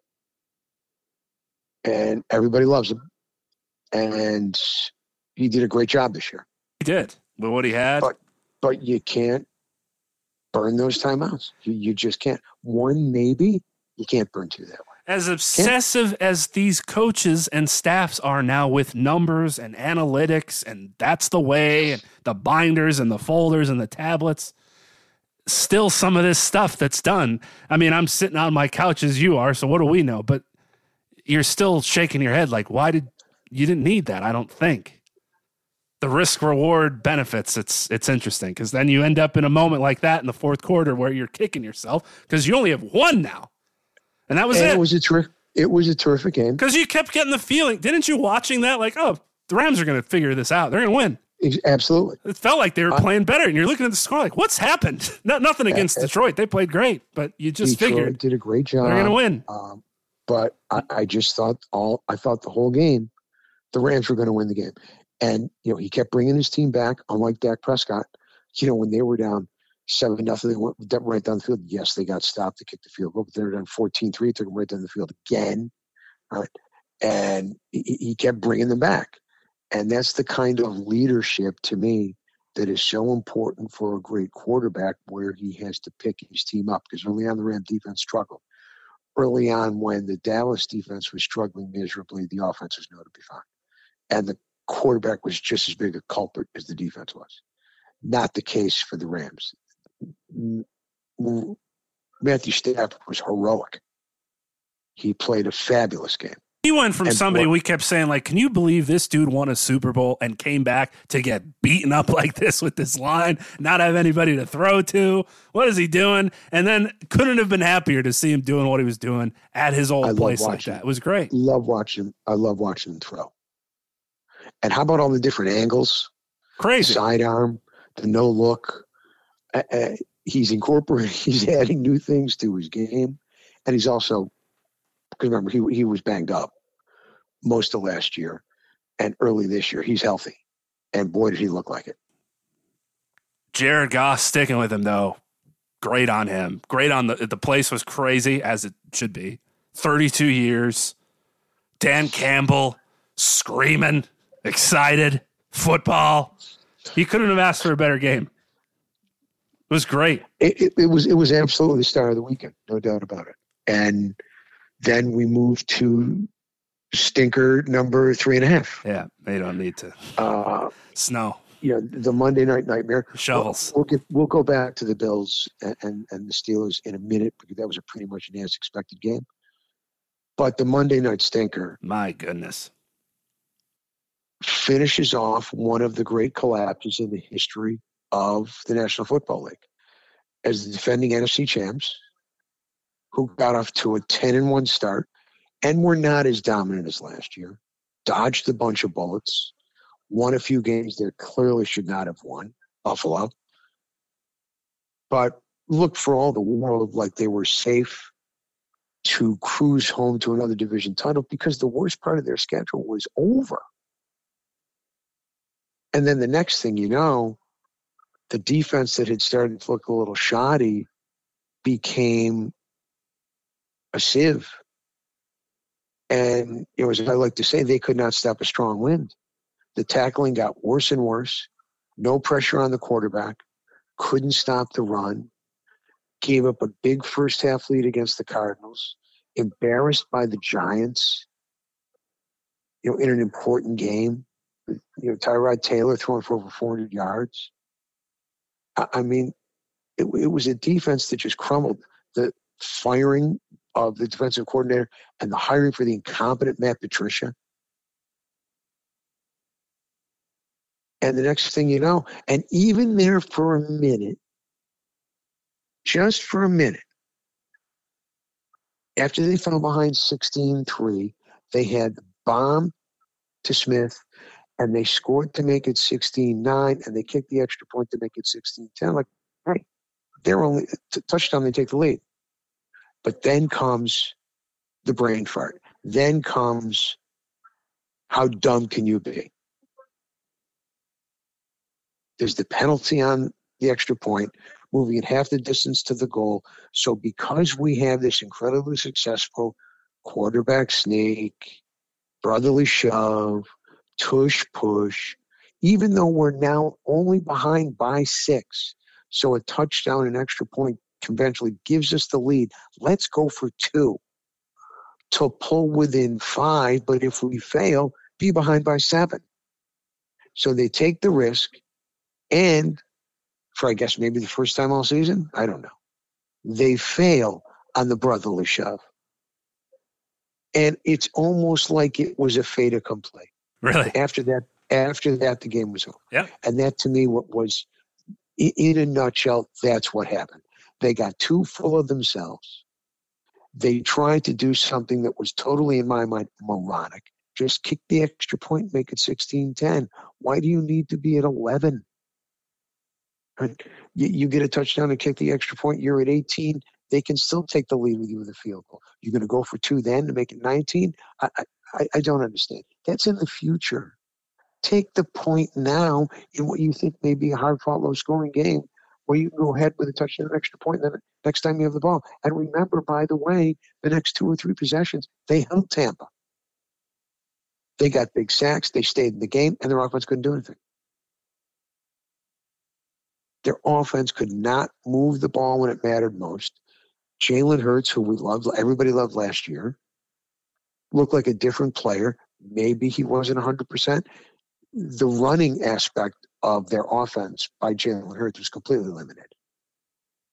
And everybody loves him. And he did a great job this year. he did. But what he had, But- But you can't burn those timeouts. You, you just can't. One, maybe, you can't burn two that way. as obsessive as these coaches and staffs are now with numbers and analytics, and that's the way, and the binders and the folders and the tablets, still some of this stuff that's done. I mean, I'm sitting on my couch as you are, so what do we know? But you're still shaking your head like, why did you didn't need that? I don't think. The risk reward benefits, it's it's interesting because then you end up in a moment like that in the fourth quarter where you're kicking yourself because you only have one now. And that was And it. it was a terrific. It was a terrific game. Because you kept getting the feeling, didn't you, watching that? Like, oh, the Rams are going to figure this out. They're going to win. Absolutely. It felt like they were playing better, and you're looking at the score like, what's happened? [laughs] No, nothing against Detroit. They played great, but you just Detroit figured did a great job. they're going to win. Um, but I, I just thought all I thought the whole game, the Rams were going to win the game, and you know he kept bringing his team back. Unlike Dak Prescott, you know when they were down seven nothing, they went right down the field. Yes, they got stopped to kick the field goal, but they were down 14-3, took them right down the field again? And he, he kept bringing them back, and that's the kind of leadership to me that is so important for a great quarterback, where he has to pick his team up because early on the Ram defense struggled early on when the Dallas defense was struggling miserably, the offense was nowhere to be found. And the quarterback was just as big a culprit as the defense was. Not the case for the Rams. Matthew Stafford was heroic. He played a fabulous game. He went from and somebody what- we kept saying, like, can you believe this dude won a Super Bowl and came back to get beaten up [laughs] like this with this line, not have anybody to throw to? What is he doing? And then couldn't have been happier to see him doing what he was doing at his old love place like that. It was great. Love watching. I love watching him throw. And how about all the different angles? Crazy. sidearm, the no look. Uh, uh, he's incorporating, [laughs] he's adding new things to his game, and he's also because remember he he was banged up most of last year and early this year. He's healthy, and boy did he look like it. Jared Goff sticking with him though. Great on him. Great on the the place was crazy as it should be. 32 years. Dan Campbell screaming, excited, football. He couldn't have asked for a better game. It was great. It, it, it was it was absolutely the star of the weekend, no doubt about it. And then we moved to stinker number three and a half. Yeah, they don't need to. Uh, Snow, you know, the Monday night nightmare. shovels. We'll get we'll go back to the Bills and, and, and the Steelers in a minute because that was a pretty much an as expected game. But the Monday night stinker My goodness. Finishes off one of the great collapses in the history of the National Football League. As the defending NFC champs, who got off to a 10 and 1 start and were not as dominant as last year, dodged a bunch of bullets, won a few games they clearly should not have won, Buffalo, but looked for all the world like they were safe to cruise home to another division title because the worst part of their schedule was over. And then the next thing you know, the defense that had started to look a little shoddy became a sieve. And it was, as I like to say, they could not stop a strong wind. The tackling got worse and worse. No pressure on the quarterback. Couldn't stop the run. Gave up a big first half lead against the Cardinals. Embarrassed by the Giants. You know, in an important game you know, Tyrod Taylor throwing for over 400 yards. I, mean, it, it was a defense that just crumbled. The firing of the defensive coordinator and the hiring for the incompetent Matt Patricia. And the next thing you know, and even there for a minute, just for a minute, after they fell behind 16 3, they had the bomb to Smith and they scored to make it 16-9 and they kicked the extra point to make it 16-10 like hey they're only t- touchdown they take the lead. But then comes the brain fart. Then comes how dumb can you be? There's the penalty on the extra point, moving it half the distance to the goal. So because we have this incredibly successful quarterback sneak, brotherly shove, tush push, even though we're now only behind by six, so a touchdown and extra point conventionally gives us the lead. Let's go for two to pull within five, but if we fail, be behind by seven. So they take the risk, and for I guess maybe the first time all season, I don't know, they fail on the brotherly shove. And it's almost like it was a fait accompli. Really? After that, after that, the game was over. Yeah. And that to me, what was, in a nutshell, that's what happened. They got too full of themselves. They tried to do something that was totally, in my mind, moronic. Just kick the extra point, make it 16 10. Why do you need to be at 11? You, you get a touchdown and kick the extra point, you're at 18. They can still take the lead with you with a field goal. You're going to go for two then to make it 19? I, I, I don't understand. That's in the future. Take the point now in what you think may be a hard fought, low scoring game where you can go ahead with a touchdown extra point then next time you have the ball. And remember, by the way, the next two or three possessions, they held Tampa. They got big sacks, they stayed in the game, and their offense couldn't do anything. Their offense could not move the ball when it mattered most. Jalen Hurts, who we loved, everybody loved last year, looked like a different player. Maybe he wasn't 100%. The running aspect of their offense by Jalen Hurts was completely limited.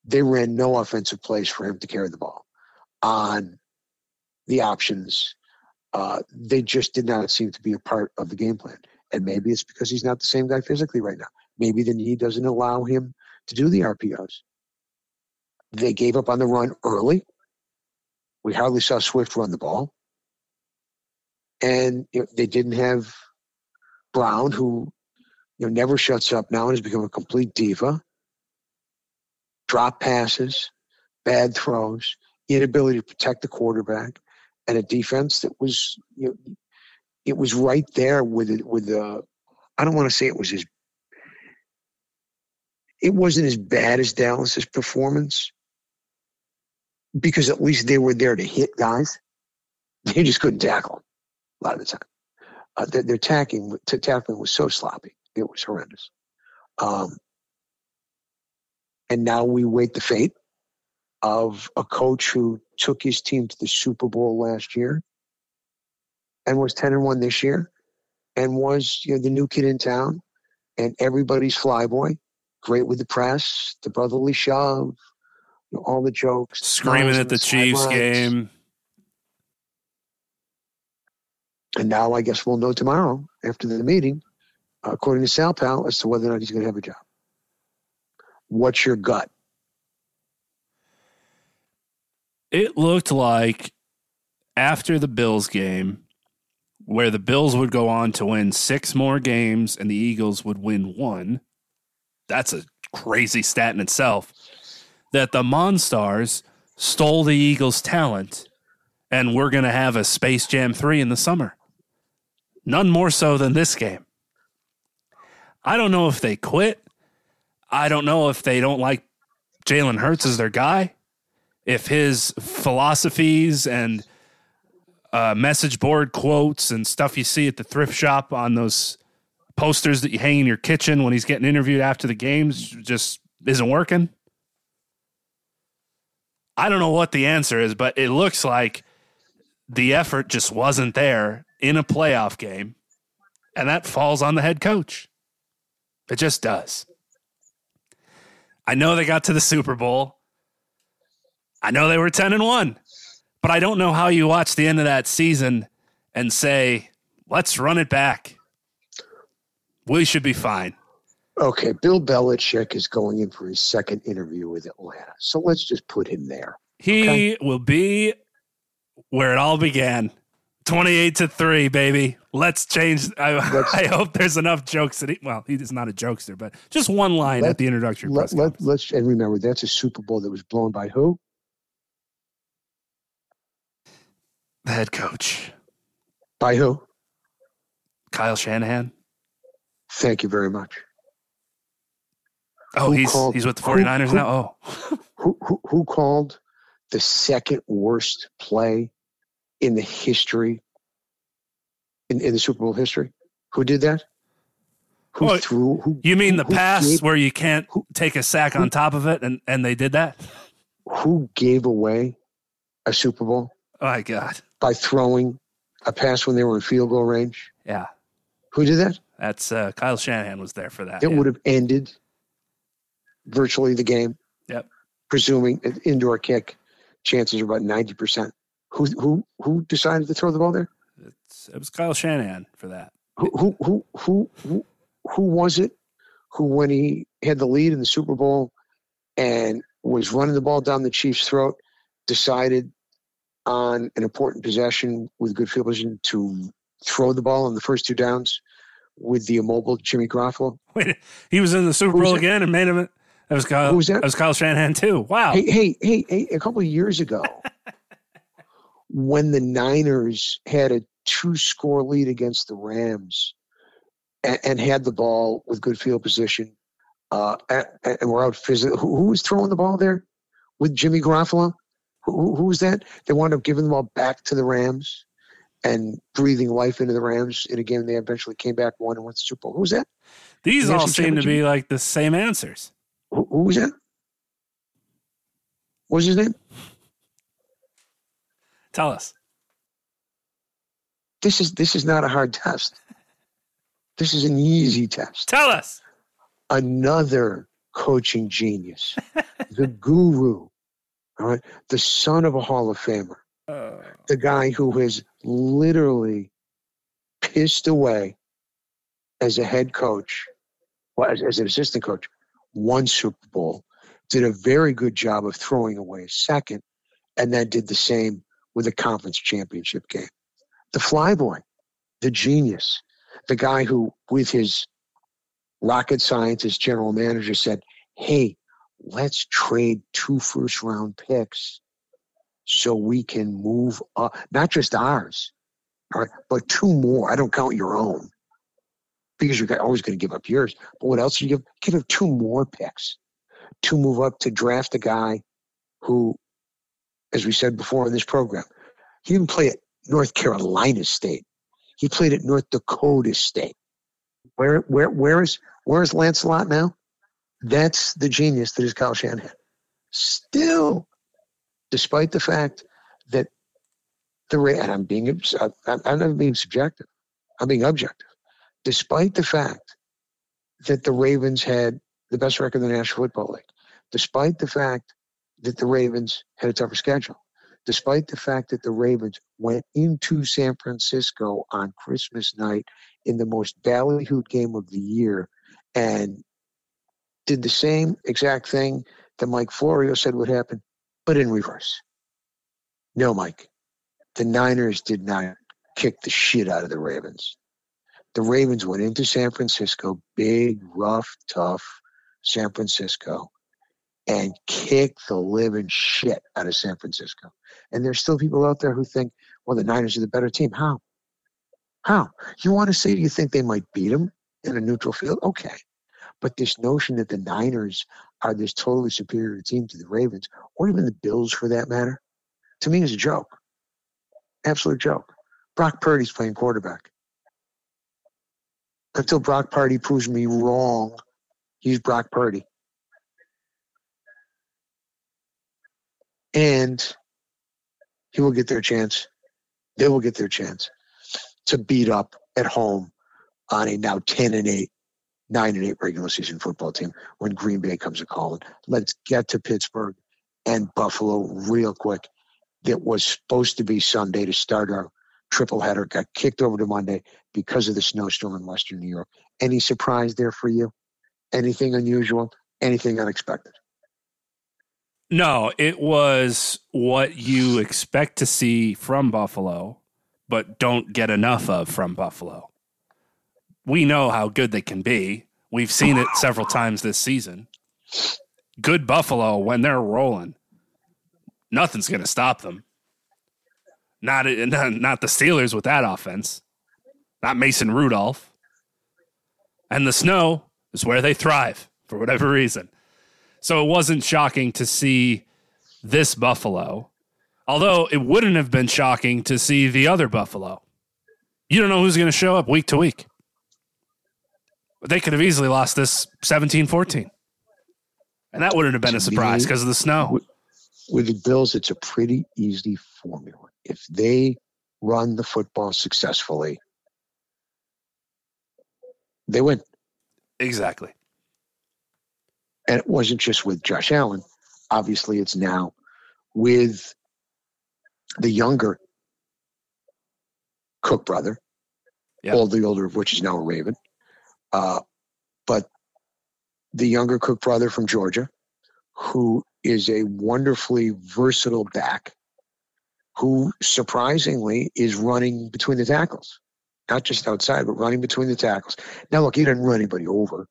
They ran no offensive plays for him to carry the ball. On the options, uh, they just did not seem to be a part of the game plan. And maybe it's because he's not the same guy physically right now. Maybe the knee doesn't allow him to do the RPOs. They gave up on the run early. We hardly saw Swift run the ball. And you know, they didn't have Brown, who you know, never shuts up now and has become a complete diva. Drop passes, bad throws, inability to protect the quarterback, and a defense that was you know, it was right there with it with the I don't want to say it was as it wasn't as bad as Dallas's performance because at least they were there to hit guys. They just couldn't tackle a lot of the time. Uh, their, their tackling, tackling was so sloppy. It was horrendous. Um, and now we wait the fate of a coach who took his team to the Super Bowl last year and was 10 and 1 this year and was you know, the new kid in town and everybody's flyboy, great with the press, the brotherly shove, you know, all the jokes. Screaming at the, the Chiefs game. And now I guess we'll know tomorrow after the meeting, according to Sal Pal, as to whether or not he's going to have a job. What's your gut? It looked like after the Bills game, where the Bills would go on to win six more games and the Eagles would win one. That's a crazy stat in itself. That the Monstars stole the Eagles' talent, and we're going to have a Space Jam 3 in the summer. None more so than this game. I don't know if they quit. I don't know if they don't like Jalen Hurts as their guy. If his philosophies and uh, message board quotes and stuff you see at the thrift shop on those posters that you hang in your kitchen when he's getting interviewed after the games just isn't working. I don't know what the answer is, but it looks like the effort just wasn't there in a playoff game. And that falls on the head coach. It just does. I know they got to the Super Bowl. I know they were 10 and 1. But I don't know how you watch the end of that season and say, let's run it back. We should be fine. Okay, Bill Belichick is going in for his second interview with Atlanta. So let's just put him there. He okay? will be where it all began. 28 to 3, baby. Let's change. I, [laughs] I hope there's enough jokes that he, well, he's not a jokester, but just one line let, at the introductory let, let, let's, and remember, that's a Super Bowl that was blown by who? The head coach. By who? Kyle Shanahan. Thank you very much. Oh, Who he's called- he's with the who- 49ers who- now. Oh, [laughs] Who, who, who called the second worst play in the history, in, in the Super Bowl history? Who did that? Who Oh, threw? Who, you mean the who pass gave- where you can't who- take a sack on top of it, and and they did that? who gave away a Super Bowl Oh my God, by throwing a pass when they were in field goal range? yeah, Who did that? that's uh, Kyle Shanahan was there for that. It yeah. would have ended virtually the game. Yep. Presuming an indoor kick, chances are about ninety percent. Who who who decided to throw the ball there? It's, it was Kyle Shanahan for that. Who who who who who, who was it? Who when he had the lead in the Super Bowl and was running the ball down the Chiefs' throat, decided on an important possession with good field position to throw the ball on the first two downs with the immobile Jimmy Garoppolo. [laughs] Wait, he was in the Super Bowl that? again and made him. That was Kyle. Who's that? That was Kyle Shanahan too. Wow. Hey, hey, hey, hey, a couple of years ago, [laughs] when the Niners had a two score lead against the Rams and, and had the ball with good field position, uh, and, and were out physically, who, who was throwing the ball there with Jimmy Garoppolo? Who, who, was that? They wound up giving the ball back to the Rams and breathing life into the Rams in a game they eventually came back, won, and went to the Super Bowl. Who was that? These all seem to be like the same answers. Who, who was that? What was his name? Tell us. this is this is not a hard test. This is an easy test. Tell us. Another coaching genius, [laughs] the guru, all right, the son of a Hall of Famer, Uh, the guy who has literally pissed away as a head coach, well, as, as an assistant coach, one Super Bowl, did a very good job of throwing away a second, and then did the same with a conference championship game. The flyboy, the genius, the guy who, with his rocket scientist general manager, said, Hey, let's trade two first round picks so we can move up, not just ours, all right, but two more. I don't count your own because you're always going to give up yours. But what else you give? Give up two more picks to move up to draft a guy who, as we said before in this program, he didn't play at North Carolina State. He played at North Dakota State. Where where where is where is Lancelot now? That's the genius that is Kyle Shanahan. Still, despite the fact that the and I'm being I'm, I'm not being subjective. I'm being objective. Despite the fact that the Ravens had the best record in the National Football League, despite the fact that the Ravens had a tougher schedule, despite the fact that the Ravens went into San Francisco on Christmas night in the most ballyhooed game of the year and did the same exact thing that Mike Florio said would happen, but in reverse. No, Mike. The Niners did not kick the shit out of the Ravens. The Ravens went into San Francisco, big, rough, tough San Francisco, and kick the living shit out of San Francisco. And there's still people out there who think, well, the Niners are the better team. How? How? You want to say you think they might beat them in a neutral field? Okay. But this notion that the Niners are this totally superior team to the Ravens, or even the Bills for that matter, to me is a joke. Absolute joke. Brock Purdy's playing quarterback. Until Brock Purdy proves me wrong, he's Brock Purdy. And he will get their chance. They will get their chance to beat up at home on a now 10 and 8, 9 and 8 regular season football team when Green Bay comes a calling. Let's get to Pittsburgh and Buffalo real quick. That was supposed to be Sunday to start our triple header, got kicked over to Monday because of the snowstorm in Western New York. Any surprise there for you? Anything unusual? Anything unexpected? No, it was what you expect to see from Buffalo, but don't get enough of from Buffalo. We know how good they can be. We've seen it several times this season. Good Buffalo, when they're rolling, nothing's going to stop them. Not, [laughs] not the Steelers with that offense. Not Mason Rudolph. And the snow is where they thrive. for whatever reason. So it wasn't shocking to see this Buffalo, although it wouldn't have been shocking to see the other Buffalo. You don't know who's going to show up week to week. They could have easily lost this 17 14. And that wouldn't have been a surprise because of the snow. With the Bills, it's a pretty easy formula. If they run the football successfully, they win. Exactly. And it wasn't just with Josh Allen. Obviously, it's now with the younger Cook brother, Yep. all the older of which is now a Raven. Uh, but the younger Cook brother from Georgia, who is a wonderfully versatile back, who surprisingly is running between the tackles, not just outside, but running between the tackles. Now, look, he didn't run anybody over,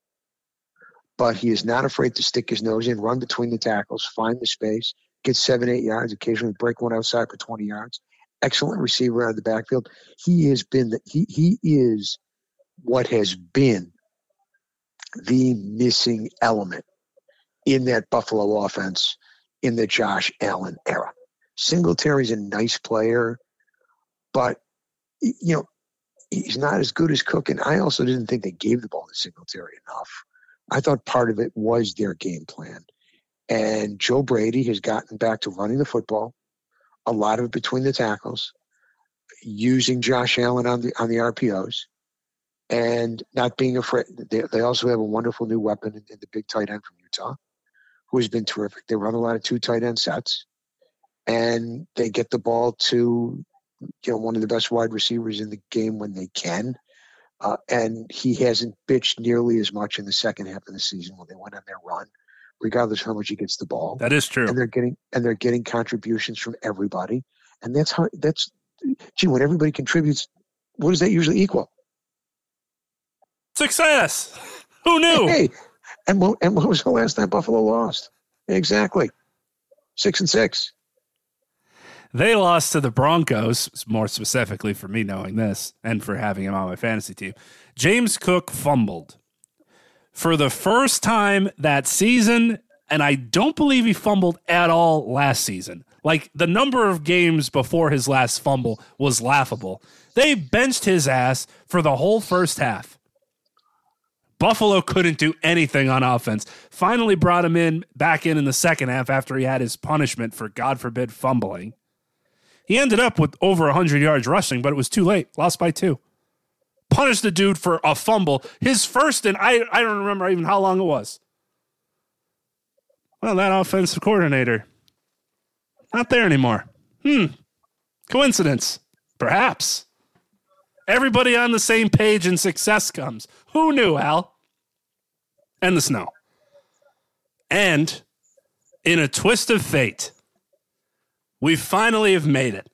but he is not afraid to stick his nose in, run between the tackles, find the space, get seven, eight yards, occasionally break one outside for 20 yards. Excellent receiver out of the backfield. He has been the, he he is what has been the missing element in that Buffalo offense in the Josh Allen era. Singletary's a nice player, but you know he's not as good as Cook. And I also didn't think they gave the ball to Singletary enough. I thought part of it was their game plan. And Joe Brady has gotten back to running the football, a lot of it between the tackles, using Josh Allen on the on the RPOs, and not being afraid. They, they also have a wonderful new weapon in, in the big tight end from Utah, who has been terrific. They run a lot of two tight end sets, and they get the ball to you know one of the best wide receivers in the game when they can. Uh, and he hasn't bitched nearly as much in the second half of the season when they went on their run, regardless of how much he gets the ball That is true. and they're getting and they're getting contributions from everybody and that's how that's gee when everybody contributes what does that usually equal Success. Who knew? hey and what, and what was the last time buffalo lost exactly six and six They lost to the Broncos, more specifically for me knowing this and for having him on my fantasy team. James Cook fumbled for the first time that season, and I don't believe he fumbled at all last season. Like the number of games before his last fumble was laughable. They benched his ass for the whole first half. Buffalo couldn't do anything on offense. Finally brought him in back in in the second half after he had his punishment for God forbid fumbling. He ended up with over 100 yards rushing, but it was too late. Lost by two. Punished the dude for a fumble. His first, and I, I don't remember even how long it was. Well, that offensive coordinator, not there anymore. Hmm. Coincidence? Perhaps. Everybody on the same page and success comes. Who knew, Al? And the snow. And in a twist of fate, we finally have made it.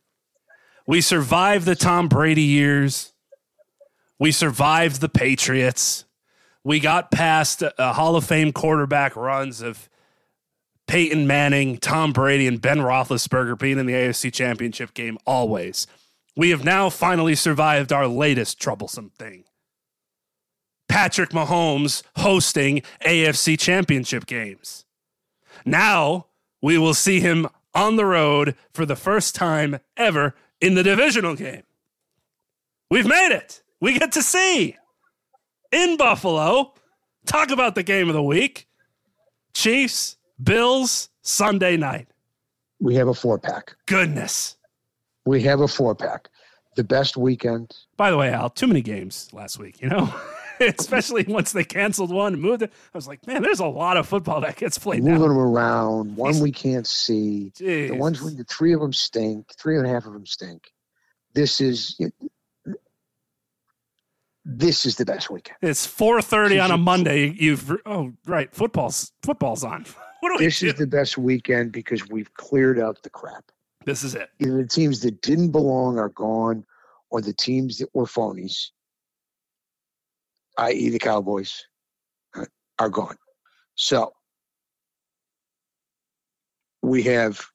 We survived the Tom Brady years. We survived the Patriots. We got past uh, Hall of Fame quarterback runs of Peyton Manning, Tom Brady, and Ben Roethlisberger being in the AFC Championship game always. We have now finally survived our latest troublesome thing. Patrick Mahomes hosting AFC Championship games. Now we will see him on the road for the first time ever in the divisional game. We've made it. We get to see in Buffalo. Talk about the game of the week Chiefs, Bills, Sunday night. we have a four pack Goodness. we have a four pack the best weekend By the way, Al, too many games last week, you know? [laughs] [laughs] Especially once they canceled one and moved it. I was like, man, there's a lot of football that gets played moving now. them around one we can't see the ones Jeez. when the three of them stink three and a half of them stink this is this is the best weekend It's 4:30 on a Monday. You've oh right, football's football's on. [laughs] What do we this do? is the best weekend because we've cleared out the crap this is it. either the teams that didn't belong are gone or the teams that were phonies i.e the cowboys uh, are gone so we have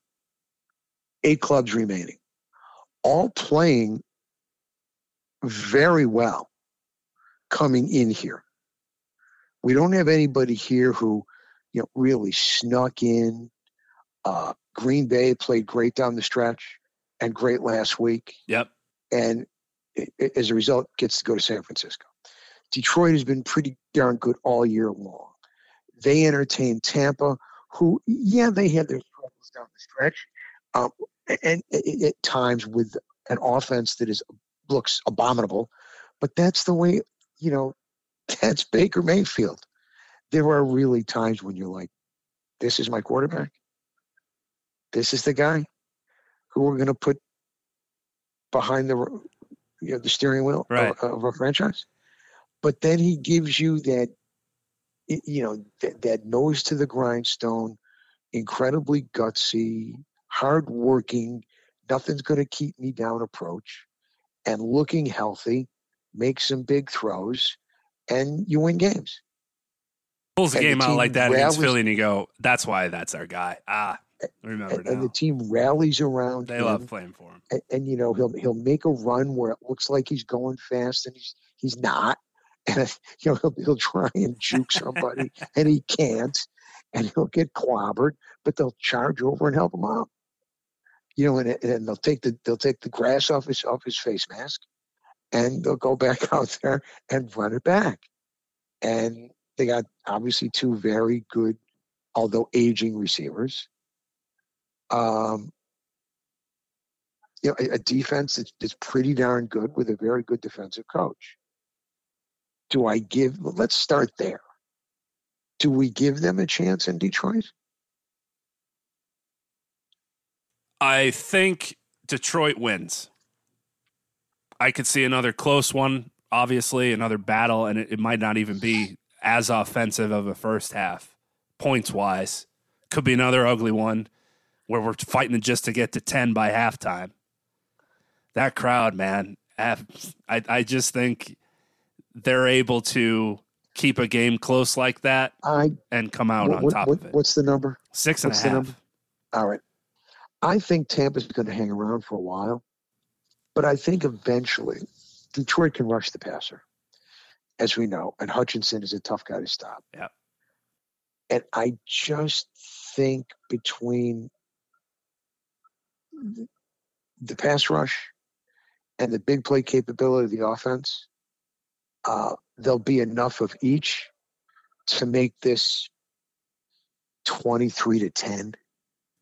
eight clubs remaining all playing very well coming in here We don't have anybody here who, you know, really snuck in. Uh, Green Bay played great down the stretch and great last week. Yep. And i- i- as a result, gets to go to San Francisco. Detroit has been pretty darn good all year long. They entertained Tampa, who, yeah, they had their struggles down the stretch, um, and, and at times with an offense that is looks abominable, but that's the way you know. [laughs] That's Baker Mayfield. There are really times when you're like, "This is my quarterback. This is the guy who we're going to put behind the you know, the steering wheel Right. of, of a franchise." But then he gives you that, you know, that, that nose to the grindstone, incredibly gutsy, hardworking, nothing's going to keep me down approach, and looking healthy, make some big throws, and you win games. Pulls the And the game out like that against Philly, and you go, "That's why that's our guy." Ah, remember And, and the team rallies around They him, love playing for him. and, and you know he'll he'll make a run where it looks like he's going fast, and he's he's not. [laughs] And you know he'll he'll try and juke somebody, [laughs] and he can't, and he'll get clobbered, but they'll charge over and help him out. You know, and, and they'll take the they'll take the grass off his off his face mask, and they'll go back [laughs] out there and run it back. And they got obviously two very good, although aging receivers. Um, you know, a, a defense that's, that's pretty darn good with a very good defensive coach. Do I give? Let's start there. Do we give them a chance in Detroit? I think Detroit wins. I could see another close one, obviously, another battle, and it, it might not even be as offensive of a first half, points wise. Could be another ugly one where we're fighting just to get to 10 by halftime. That crowd, man, I, I just think they're able to keep a game close like that I and come out what- on top what- of it. what's the number? Six and a what's the half. All right. I think Tampa's going to hang around for a while, but I think eventually Detroit can rush the passer, as we know, and Hutchinson is a tough guy to stop. Yeah. And I just think between the pass rush and the big play capability of the offense, uh, there'll be enough of each to make this 23 to 10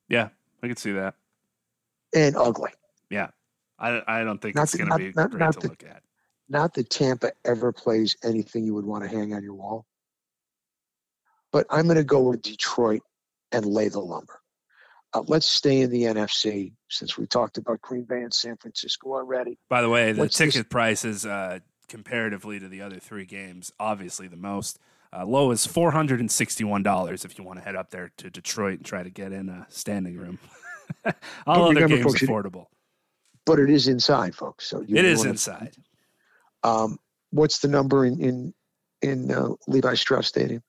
Yeah, I can see that. and ugly. Yeah. I, I don't think Not it's going to be not- great not to the- look at. Not that Tampa ever plays anything you would want to hang on your wall. But I'm going to go with Detroit and lay the lumber. Uh, let's stay in the NFC since we talked about Green Bay and San Francisco already. By the way, the What's this- ticket price is uh, comparatively to the other three games, obviously the most. Uh, low is four hundred and sixty-one dollars if you want to head up there to Detroit and try to get in a standing room. [laughs] All other remember, games folks, affordable. But it is inside, folks. So you It wanna- inside. Um, what's the number in in in uh, Levi Strauss Stadium?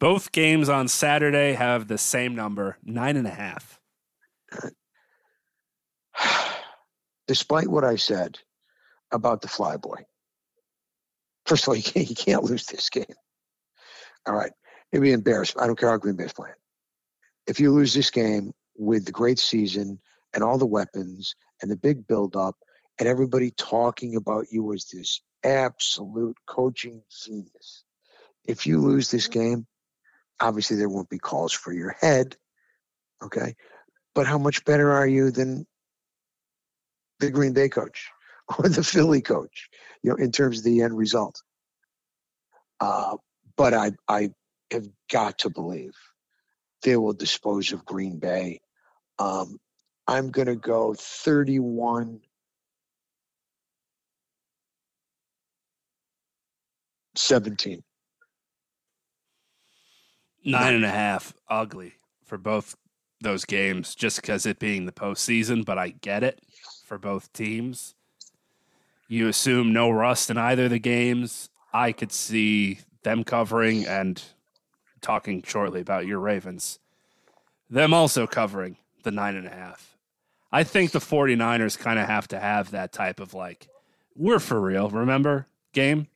Both games on Saturday have the same number, nine and a half. [sighs] Despite what I said about the flyboy, first of all, [laughs] you can't you can't lose this game. All right, it'd be embarrassing. I don't care how Green Bay's playing. If you lose this game with the great season and all the weapons and the big build-up and everybody talking about you as this absolute coaching genius, if you lose this game, obviously there won't be calls for your head. Okay, but how much better are you than the Green Bay coach [laughs] or the Philly coach, you know, in terms of the end result. Uh, but I, I have got to believe they will dispose of Green Bay. Um, I'm going to go 31 17. Nine and a half, ugly for both those games, just because it being the postseason. But I get it for both teams. You assume no rust in either of the games. I could see them covering and talking shortly about your Ravens, them also covering the nine and a half. I think the 49ers kind of have to have that type of like, we're for real, remember game?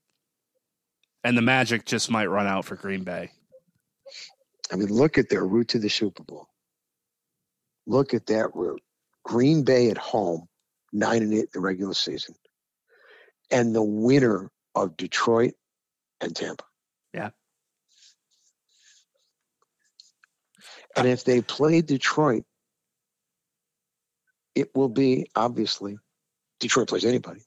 And the magic just might run out for Green Bay. I mean, look at their route to the Super Bowl. Look at that route. Green Bay at home, nine and eight in the regular season, and the winner of Detroit and Tampa. Yeah. And if they play Detroit, it will be obviously Detroit plays anybody.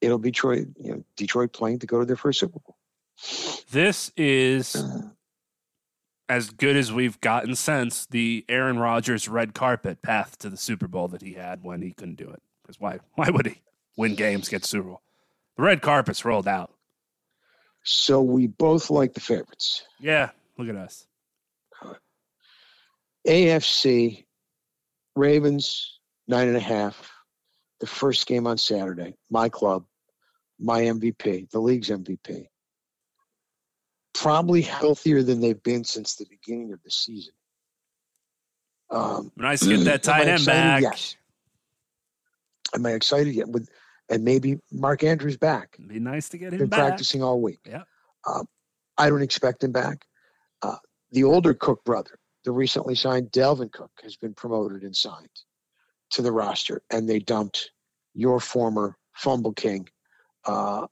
It'll be Detroit, you know, Detroit playing to go to their first Super Bowl. This is uh. as good as we've gotten since the Aaron Rodgers red carpet path to the Super Bowl that he had when he couldn't do it. Because why? Why would he win games, get Super Bowl? The red carpet's rolled out. So we both like the favorites. Yeah, look at us. AFC, Ravens, nine and a half. The first game on Saturday. My club, my MVP, the league's MVP. Probably healthier than they've been since the beginning of the season. Um, Nice to get that [clears throat] tight end back. Yes. Am I excited yet? With and maybe Mark Andrews back. It'd be nice to get him Been back. practicing all week. Yeah. Um, I don't expect him back. Uh, the older Cook brother, the recently signed Dalvin Cook, has been promoted and signed to the roster, and they dumped your former fumble king, uh,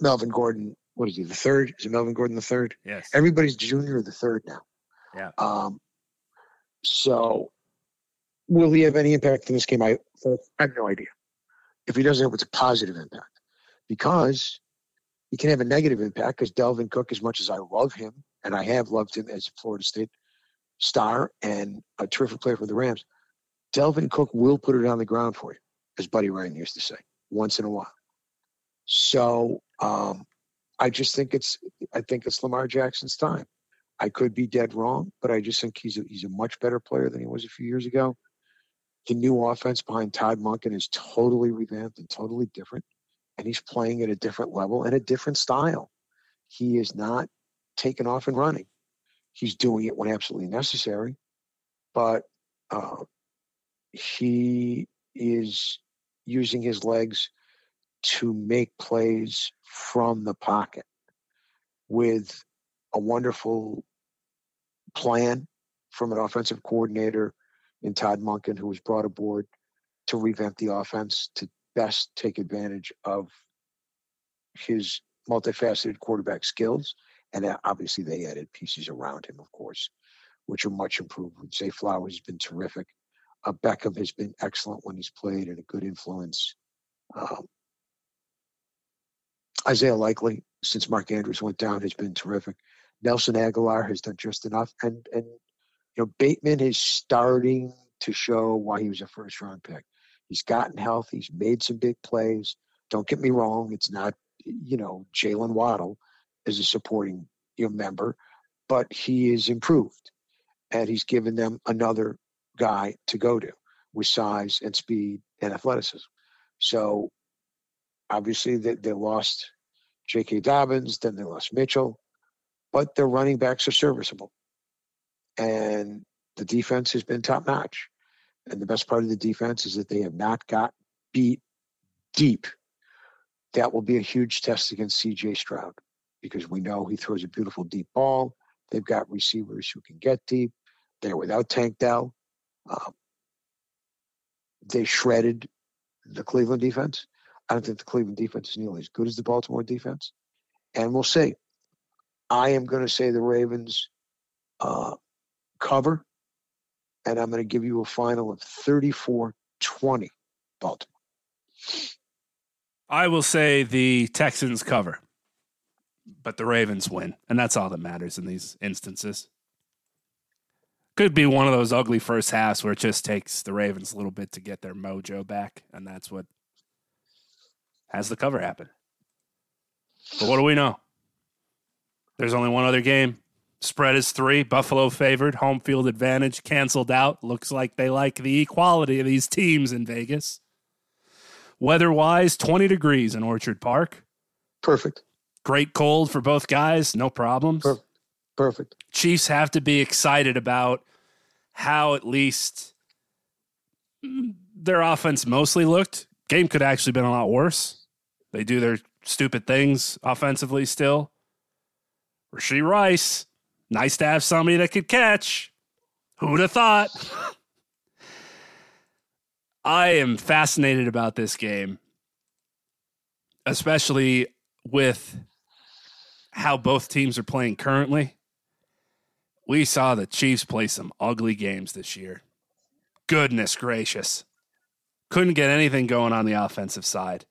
Melvin Gordon. What is he? The third? Is it Melvin Gordon the third? Yes. Everybody's junior or the third now. Yeah. Um, so, will he have any impact in this game? I, I have no idea. If he doesn't, it's a positive impact because he can have a negative impact because Dalvin Cook, as much as I love him, and I have loved him as a Florida State star and a terrific player for the Rams, Dalvin Cook will put it on the ground for you, as Buddy Ryan used to say, once in a while. So um, I just think it's I think it's Lamar Jackson's time. I could be dead wrong, but I just think he's a, he's a much better player than he was a few years ago. The new offense behind Todd Monken is totally revamped and totally different, and he's playing at a different level and a different style. He is not taking off and running. He's doing it when absolutely necessary, but uh, he is using his legs to make plays from the pocket with a wonderful plan from an offensive coordinator in Todd Monken, who was brought aboard to revamp the offense to best take advantage of his multifaceted quarterback skills. And obviously, they added pieces around him, of course, which are much improved. Zay Flowers has been terrific. Uh, Beckham has been excellent when he's played and a good influence. Um, Isaiah Likely, since Mark Andrews went down, has been terrific. Nelson Agholor has done just enough, and and you know Bateman is starting to show why he was a first round pick. He's gotten healthy. He's made some big plays. Don't get me wrong; it's not you know Jalen Waddle is a supporting you know, member, but he is improved, and he's given them another guy to go to with size and speed and athleticism. So obviously they, they lost J.K. Dobbins, then they lost Mitchell, but their running backs are serviceable. And the defense has been top notch. And the best part of the defense is that they have not got beat deep. That will be a huge test against CJ Stroud because we know he throws a beautiful deep ball. They've got receivers who can get deep. They're without Tank Dell. Um, they shredded the Cleveland defense. I don't think the Cleveland defense is nearly as good as the Baltimore defense. And we'll see. I am going to say the Ravens uh, cover, and I'm going to give you a final of 34 20 Baltimore. I will say the Texans cover, but the Ravens win. And that's all that matters in these instances. Could be one of those ugly first halves where it just takes the Ravens a little bit to get their mojo back. And that's what has the cover happen. But what do we know? There's only one other game. Spread is three. Buffalo favored. Home field advantage canceled out. Looks like they like the equality of these teams in Vegas. Weather wise, 20 degrees in Orchard Park. Perfect. Great cold for both guys. No problems. Perfect. Perfect. Chiefs have to be excited about how at least their offense mostly looked. Game could actually been a lot worse. They do their stupid things offensively still. Rashee Rice, nice to have somebody that could catch. Who'd have thought? I am fascinated about this game, especially with how both teams are playing currently. We saw the Chiefs play some ugly games this year. Goodness gracious. Couldn't get anything going on the offensive side.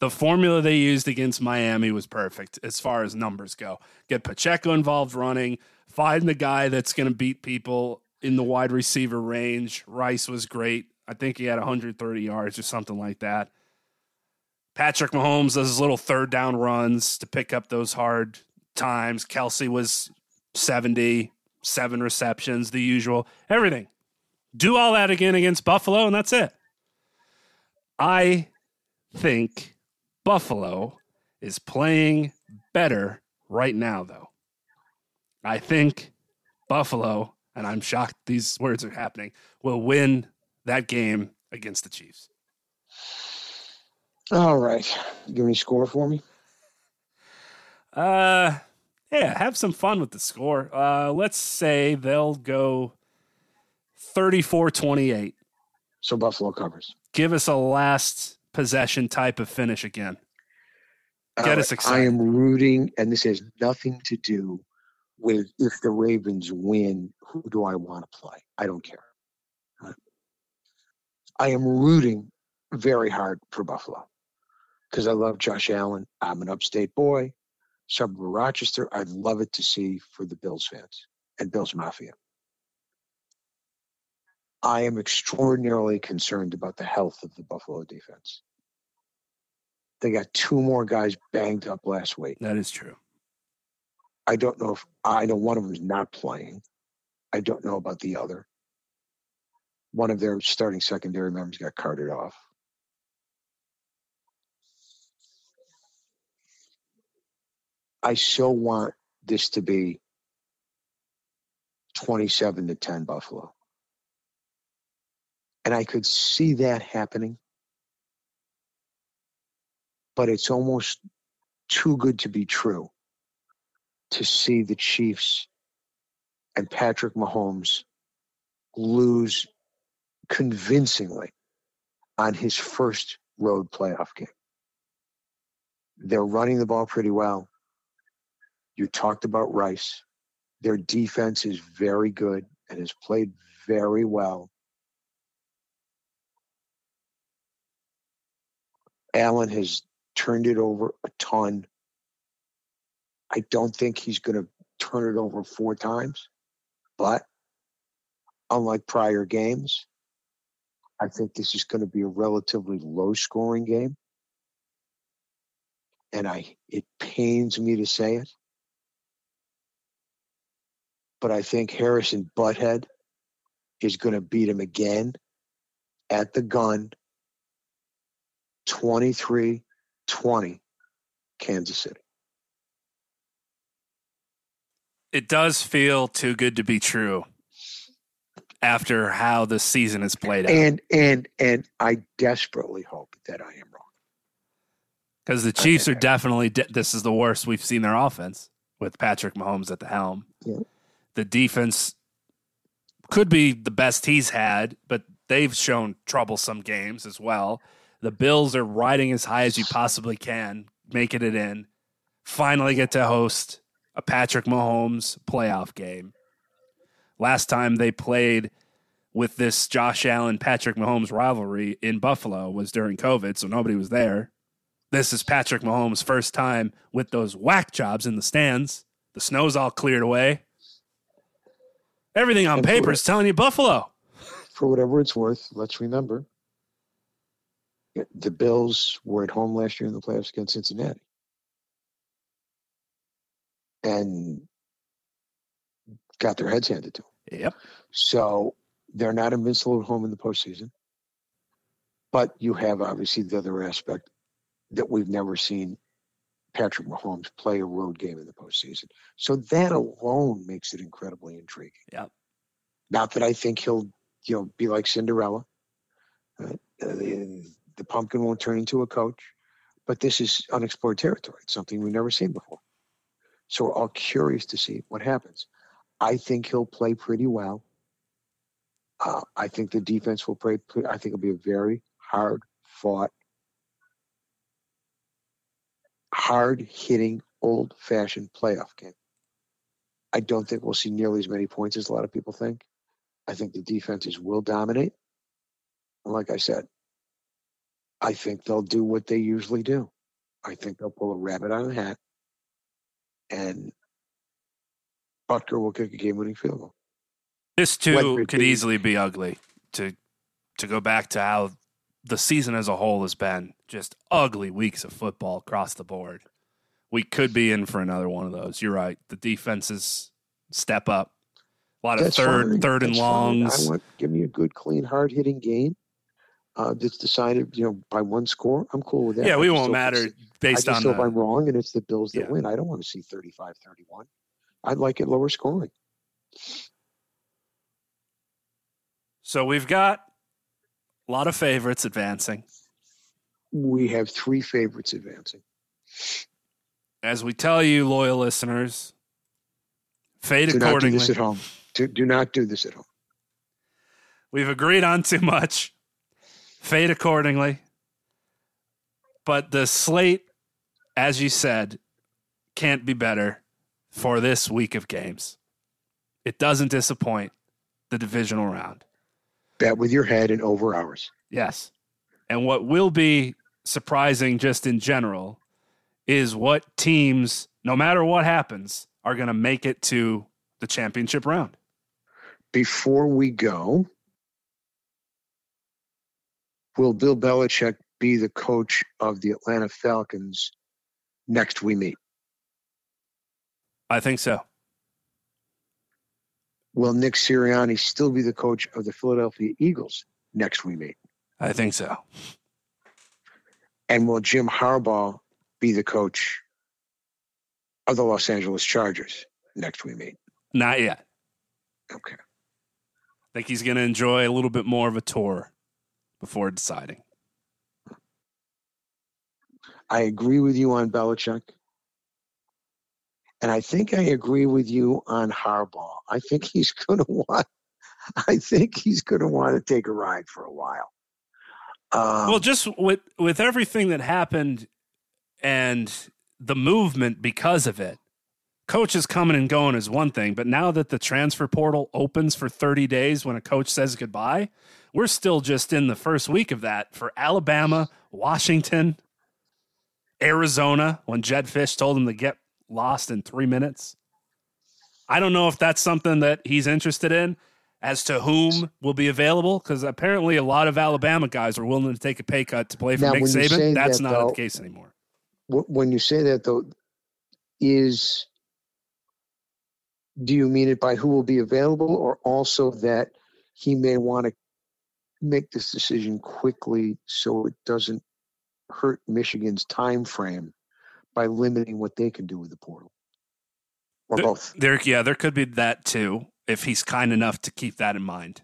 The formula they used against Miami was perfect as far as numbers go. Get Pacheco involved running, find the guy that's going to beat people in the wide receiver range. Rice was great. I think he had 130 yards or something like that. Patrick Mahomes does his little third down runs to pick up those hard times. Kelce was 70, seven receptions, the usual, everything. Do all that again against Buffalo, and that's it. I think Buffalo is playing better right now, though. I think Buffalo, and I'm shocked these words are happening, will win that game against the Chiefs. All right. Give me a score for me. Uh, yeah, have some fun with the score. Uh, let's say they'll go 34 28. So Buffalo covers. Give us a last possession type of finish again. Get All us excited. I am rooting, and this has nothing to do with if the Ravens win, who do I want to play? I don't care. I am rooting very hard for Buffalo because I love Josh Allen. I'm an upstate boy, suburb of Rochester. I'd love it to see for the Bills fans and Bills Mafia. I am extraordinarily concerned about the health of the Buffalo defense. They got two more guys banged up last week. that is true. I don't know if I know one of them is not playing. I don't know about the other. One of their starting secondary members got carted off. I so want this to be 27 to 10 Buffalo. And I could see that happening. But it's almost too good to be true to see the Chiefs and Patrick Mahomes lose convincingly on his first road playoff game. They're running the ball pretty well. You talked about Rice. Their defense is very good and has played very well. Allen has turned it over a ton. I don't think he's going to turn it over four times, but unlike prior games, I think this is going to be a relatively low scoring game. And I it pains me to say it. But I think Harrison Butker is going to beat him again at the gun 23 20 Kansas City. It does feel too good to be true after how the season has played out. And and and I desperately hope that I am wrong. Because the Chiefs are definitely, de- this is the worst we've seen their offense with Patrick Mahomes at the helm. Yeah. The defense could be the best he's had, but they've shown troublesome games as well. The Bills are riding as high as you possibly can, making it in. Finally get to host a Patrick Mahomes playoff game. Last time they played with this Josh Allen Patrick Mahomes rivalry in Buffalo was during COVID, so nobody was there. This is Patrick Mahomes' first time with those whack jobs in the stands. The snow's all cleared away. Everything on paper is telling you Buffalo. For whatever it's worth, let's remember the Bills were at home last year in the playoffs against Cincinnati. And got their heads handed to them. Yep. So they're not invincible at home in the postseason. But you have obviously the other aspect that we've never seen Patrick Mahomes play a road game in the postseason. So that alone makes it incredibly intriguing. Yep. Not that I think he'll, you know, be like Cinderella. Uh, the, the pumpkin won't turn into a coach, But this is unexplored territory. It's something we've never seen before. So we're all curious to see what happens. I think he'll play pretty well. Uh, I think the defense will play. I think it'll be a very hard fought, hard hitting, old fashioned playoff game. I don't think we'll see nearly as many points as a lot of people think. I think the defenses will dominate. Like I said, I think they'll do what they usually do. I think they'll pull a rabbit out of the hat and Butker will kick a game winning field goal. This too could easily be ugly. To to go back to how the season as a whole has been just ugly weeks of football across the board. We could be in for another one of those. You're right. The defenses step up. A lot of That's third fine. third and That's fine. longs. I want give me a good, clean, hard hitting game. Uh, that's decided, you know, by one score. I'm cool with that. yeah, we won't matter it's- I based just on hope the, I'm wrong and it's the Bills that Yeah. win. I don't want to see 35-31. I'd like it lower scoring. So we've got a lot of favorites advancing. We have three favorites advancing. As we tell you, loyal listeners, fade Do not do this at home. Do, do not do this at home. We've agreed on too much. Fade accordingly. But the slate, as you said, can't be better for this week of games. It doesn't disappoint the divisional round. Bet with your head and over hours. Yes. And what will be surprising just in general is what teams, no matter what happens, are going to make it to the championship round. Before we go, will Bill Belichick be the coach of the Atlanta Falcons next we meet? I think so. Will Nick Sirianni still be the coach of the Philadelphia Eagles next we meet? I think so. And will Jim Harbaugh be the coach of the Los Angeles Chargers next we meet? Not yet. Okay. I think he's going to enjoy a little bit more of a tour before deciding. I agree with you on Belichick. And I think I agree with you on Harbaugh. I think he's [laughs] going to want. I think he's going to want to take a ride for a while. Um, well, just with with everything that happened and the movement because of it, coaches coming and going is one thing, but now that the transfer portal opens for 30 days when a coach says goodbye, we're still just in the first week of that for Alabama, Washington, Arizona when Jedd Fisch told him to get lost in 3 minutes. I don't know if that's something that he's interested in as to whom will be available because apparently a lot of Alabama guys are willing to take a pay cut to play for Now, Nick Saban. That's that, not though- the case anymore. when you say that though, is do you mean it by who will be available, or also that he may want to make this decision quickly so it doesn't hurt Michigan's time frame by limiting what they can do with the portal, or The- both? There, yeah, there could be that too if he's kind enough to keep that in mind.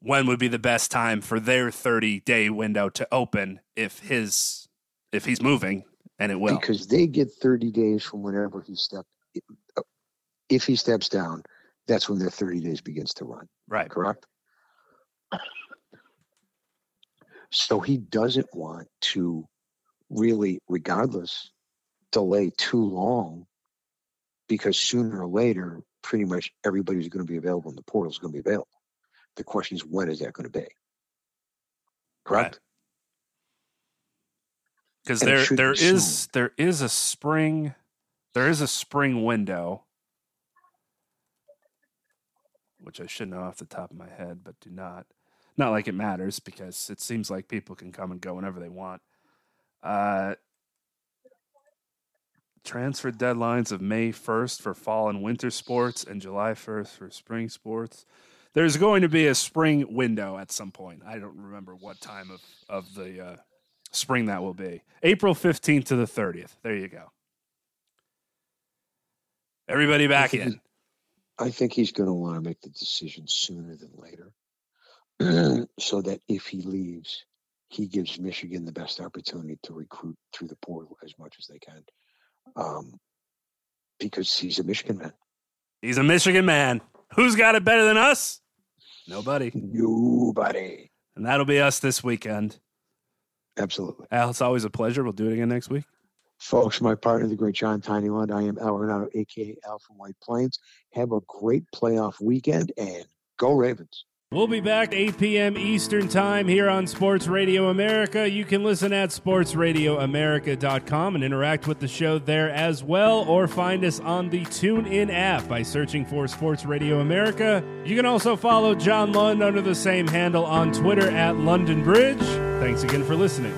When would be the best time for their 30 day window to open if his if he's moving and it will. Because they get 30 days from whenever he step. Uh, If he steps down, that's when their 30 days begins to run. Right. correct? So he doesn't want to really, regardless, delay too long because sooner or later, pretty much everybody who's going to be available in the portal is going to be available. The question is, when is that going to be? Correct? because And there there is soon. there is a spring there is a spring window which I should know off the top of my head but do not not like it matters because it seems like people can come and go whenever they want uh transfer deadlines of May 1st for fall and winter sports and July 1st for spring sports there's going to be a spring window at some point I don't remember what time of of the uh spring that will be. April 15th to the 30th. There you go. Everybody back in. I think he's going to want to make the decision sooner than later [clears throat] so that if he leaves, he gives Michigan the best opportunity to recruit through the portal as much as they can, um, because he's a Michigan man. He's a Michigan man. Who's got it better than us? Nobody. Nobody. And that'll be us this weekend. Absolutely. Al, it's always a pleasure. We'll do it again next week. Folks, my partner, the great John Tiny Lund. I am Al Renauto, aka Al from White Plains. Have a great playoff weekend and go Ravens. We'll be back 8 p.m. Eastern Time here on Sports Radio America. You can listen at sportsradioamerica.com and interact with the show there as well, or find us on the TuneIn app by searching for Sports Radio America. You can also follow John Lund under the same handle on Twitter at London Bridge. Thanks again for listening.